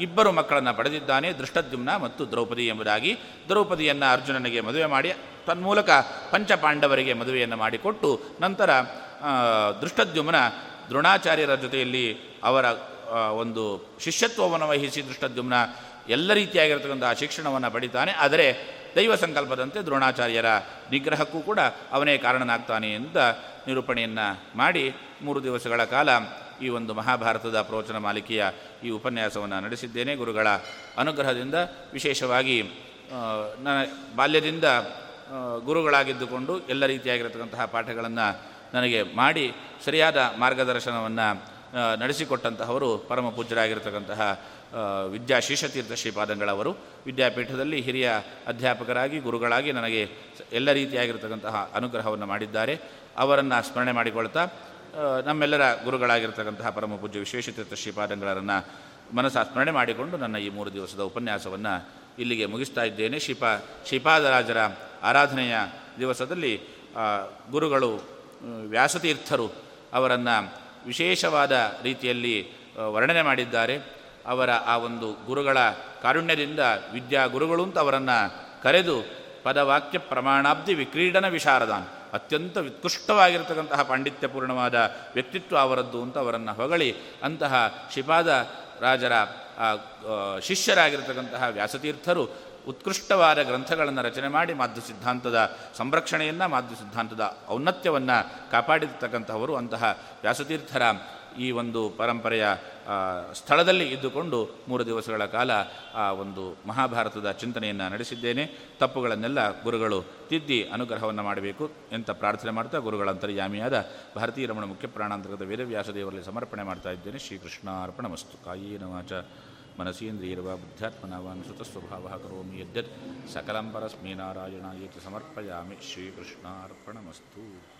ಇಬ್ಬರು ಮಕ್ಕಳನ್ನು ಪಡೆದಿದ್ದಾನೆ ದೃಷ್ಟದ್ಯುಮ್ನ ಮತ್ತು ದ್ರೌಪದಿ ಎಂಬುದಾಗಿ. ದ್ರೌಪದಿಯನ್ನು ಅರ್ಜುನನಿಗೆ ಮದುವೆ ಮಾಡಿ, ತನ್ಮೂಲಕ ಪಂಚಪಾಂಡವರಿಗೆ ಮದುವೆಯನ್ನು ಮಾಡಿಕೊಟ್ಟು, ನಂತರ ದೃಷ್ಟದ್ಯುಮ್ನ ದ್ರೋಣಾಚಾರ್ಯರ ಜೊತೆಯಲ್ಲಿ ಅವರ ಒಂದು ಶಿಷ್ಯತ್ವವನ್ನು ವಹಿಸಿ ದೃಷ್ಟದ್ಯುಮ್ನ ಎಲ್ಲ ರೀತಿಯಾಗಿರತಕ್ಕಂಥ ಶಿಕ್ಷಣವನ್ನು ಪಡಿತಾನೆ. ಆದರೆ, ದೈವ ಸಂಕಲ್ಪದಂತೆ ದ್ರೋಣಾಚಾರ್ಯರ ನಿಗ್ರಹಕ್ಕೂ ಕೂಡ ಅವನೇ ಕಾರಣನಾಗ್ತಾನೆ ಅಂತ ನಿರೂಪಣೆಯನ್ನು ಮಾಡಿ, ಮೂರು ದಿವಸಗಳ ಕಾಲ ಈ ಒಂದು ಮಹಾಭಾರತದ ಪ್ರವಚನ ಮಾಲಿಕೆಯ ಈ ಉಪನ್ಯಾಸವನ್ನು ನಡೆಸಿದ್ದೇನೆ. ಗುರುಗಳ ಅನುಗ್ರಹದಿಂದ ವಿಶೇಷವಾಗಿ ನನ್ನ ಬಾಲ್ಯದಿಂದ ಗುರುಗಳಾಗಿದ್ದುಕೊಂಡು ಎಲ್ಲ ರೀತಿಯಾಗಿರತಕ್ಕಂತಹ ಪಾಠಗಳನ್ನು ನನಗೆ ಮಾಡಿ ಸರಿಯಾದ ಮಾರ್ಗದರ್ಶನವನ್ನು ನಡೆಸಿಕೊಟ್ಟಂತಹವರು ಪರಮ ಪೂಜ್ಯರಾಗಿರ್ತಕ್ಕಂತಹ ವಿದ್ಯಾಶೀಷತೀರ್ಥ ಶ್ರೀಪಾದಂಗಳವರು. ವಿದ್ಯಾಪೀಠದಲ್ಲಿ ಹಿರಿಯ ಅಧ್ಯಾಪಕರಾಗಿ, ಗುರುಗಳಾಗಿ ನನಗೆ ಎಲ್ಲ ರೀತಿಯಾಗಿರ್ತಕ್ಕಂತಹ ಅನುಗ್ರಹವನ್ನು ಮಾಡಿದ್ದಾರೆ. ಅವರನ್ನು ಸ್ಮರಣೆ ಮಾಡಿಕೊಳ್ತಾ ನಮ್ಮೆಲ್ಲರ ಗುರುಗಳಾಗಿರ್ತಕ್ಕಂತಹ ಪರಮ ಪೂಜ್ಯ ವಿಶ್ವೇಶತೀರ್ಥ ಶ್ರೀಪಾದಂಗಳರನ್ನು ಮನಸ್ಸ ಸ್ಮರಣೆ ಮಾಡಿಕೊಂಡು ನನ್ನ ಈ ಮೂರು ದಿವಸದ ಉಪನ್ಯಾಸವನ್ನು ಇಲ್ಲಿಗೆ ಮುಗಿಸ್ತಾ ಇದ್ದೇನೆ. ಶ್ರೀಪಾ, ಶ್ರೀಪಾದರಾಜರ ಆರಾಧನೆಯ ದಿವಸದಲ್ಲಿ ಗುರುಗಳು ವ್ಯಾಸತೀರ್ಥರು ಅವರನ್ನು ವಿಶೇಷವಾದ ರೀತಿಯಲ್ಲಿ ವರ್ಣನೆ ಮಾಡಿದ್ದಾರೆ. ಅವರ ಆ ಒಂದು ಗುರುಗಳ ಕಾರುಣ್ಯದಿಂದ ವಿದ್ಯಾ ಗುರುಗಳು ಅಂತ ಅವರನ್ನು ಕರೆದು ಪದವಾಕ್ಯ ಪ್ರಮಾಣಾಬ್ಧಿ ವಿಕ್ರೀಡನ ವಿಶಾರದಾನ್. ಅತ್ಯಂತ ಉತ್ಕೃಷ್ಟವಾಗಿರ್ತಕ್ಕಂತಹ ಪಾಂಡಿತ್ಯಪೂರ್ಣವಾದ ವ್ಯಕ್ತಿತ್ವ ಅವರದ್ದು ಅಂತ ಅವರನ್ನು ಹೊಗಳಿ ಅಂತಹ ಶ್ರೀಪಾದ ರಾಜರ ಶಿಷ್ಯರಾಗಿರ್ತಕ್ಕಂತಹ ವ್ಯಾಸತೀರ್ಥರು ಉತ್ಕೃಷ್ಟವಾದ ಗ್ರಂಥಗಳನ್ನು ರಚನೆ ಮಾಡಿ ಮಾಧ್ಯ ಸಿದ್ಧಾಂತದ ಸಂರಕ್ಷಣೆಯನ್ನು, ಮಾಧ್ಯ ಸಿದ್ಧಾಂತದ ಔನ್ನತ್ಯವನ್ನು ಕಾಪಾಡಿರ್ತಕ್ಕಂಥವರು ಅಂತಹ ವ್ಯಾಸತೀರ್ಥರ ಈ ಒಂದು ಪರಂಪರೆಯ ಸ್ಥಳದಲ್ಲಿ ಇದ್ದುಕೊಂಡು ಮೂರು ದಿವಸಗಳ ಕಾಲ ಆ ಒಂದು ಮಹಾಭಾರತದ ಚಿಂತನೆಯನ್ನು ನಡೆಸಿದ್ದೇನೆ. ತಪ್ಪುಗಳನ್ನೆಲ್ಲ ಗುರುಗಳು ತಿದ್ದಿ ಅನುಗ್ರಹವನ್ನು ಮಾಡಬೇಕು ಎಂತ ಪ್ರಾರ್ಥನೆ ಮಾಡ್ತಾ ಗುರುಗಳ ಅಂತರ್ಯಾಮಿಯಾದ ಭಾರತೀಯ ರಮಣ ಮುಖ್ಯ ಪ್ರಾಣಾಂತರ್ಗತ ವೇದವ್ಯಾಸದೇವರಲ್ಲಿ ಸಮರ್ಪಣೆ ಮಾಡ್ತಾ ಇದ್ದೇನೆ. ಶ್ರೀಕೃಷ್ಣ ಅರ್ಪಣಮಸ್ತು ಕಾಯೇನ ವಾಚ. ಮನಸೀಂದ್ರಿಯರ್ವ ಬುದ್ಧಾತ್ಮನಾವಾನ್ ಸ್ವಭಾವ ಕರೋಮಿ ಯದ್ಯತ್. ಸಕಲಂ ಪರಸ್ಮೀ ನಾರಾಯಣಾಯೇತಿ ಸಮರ್ಪಯಾಮಿ. ಶ್ರೀಕೃಷ್ಣಾರ್ಪಣಮಸ್ತು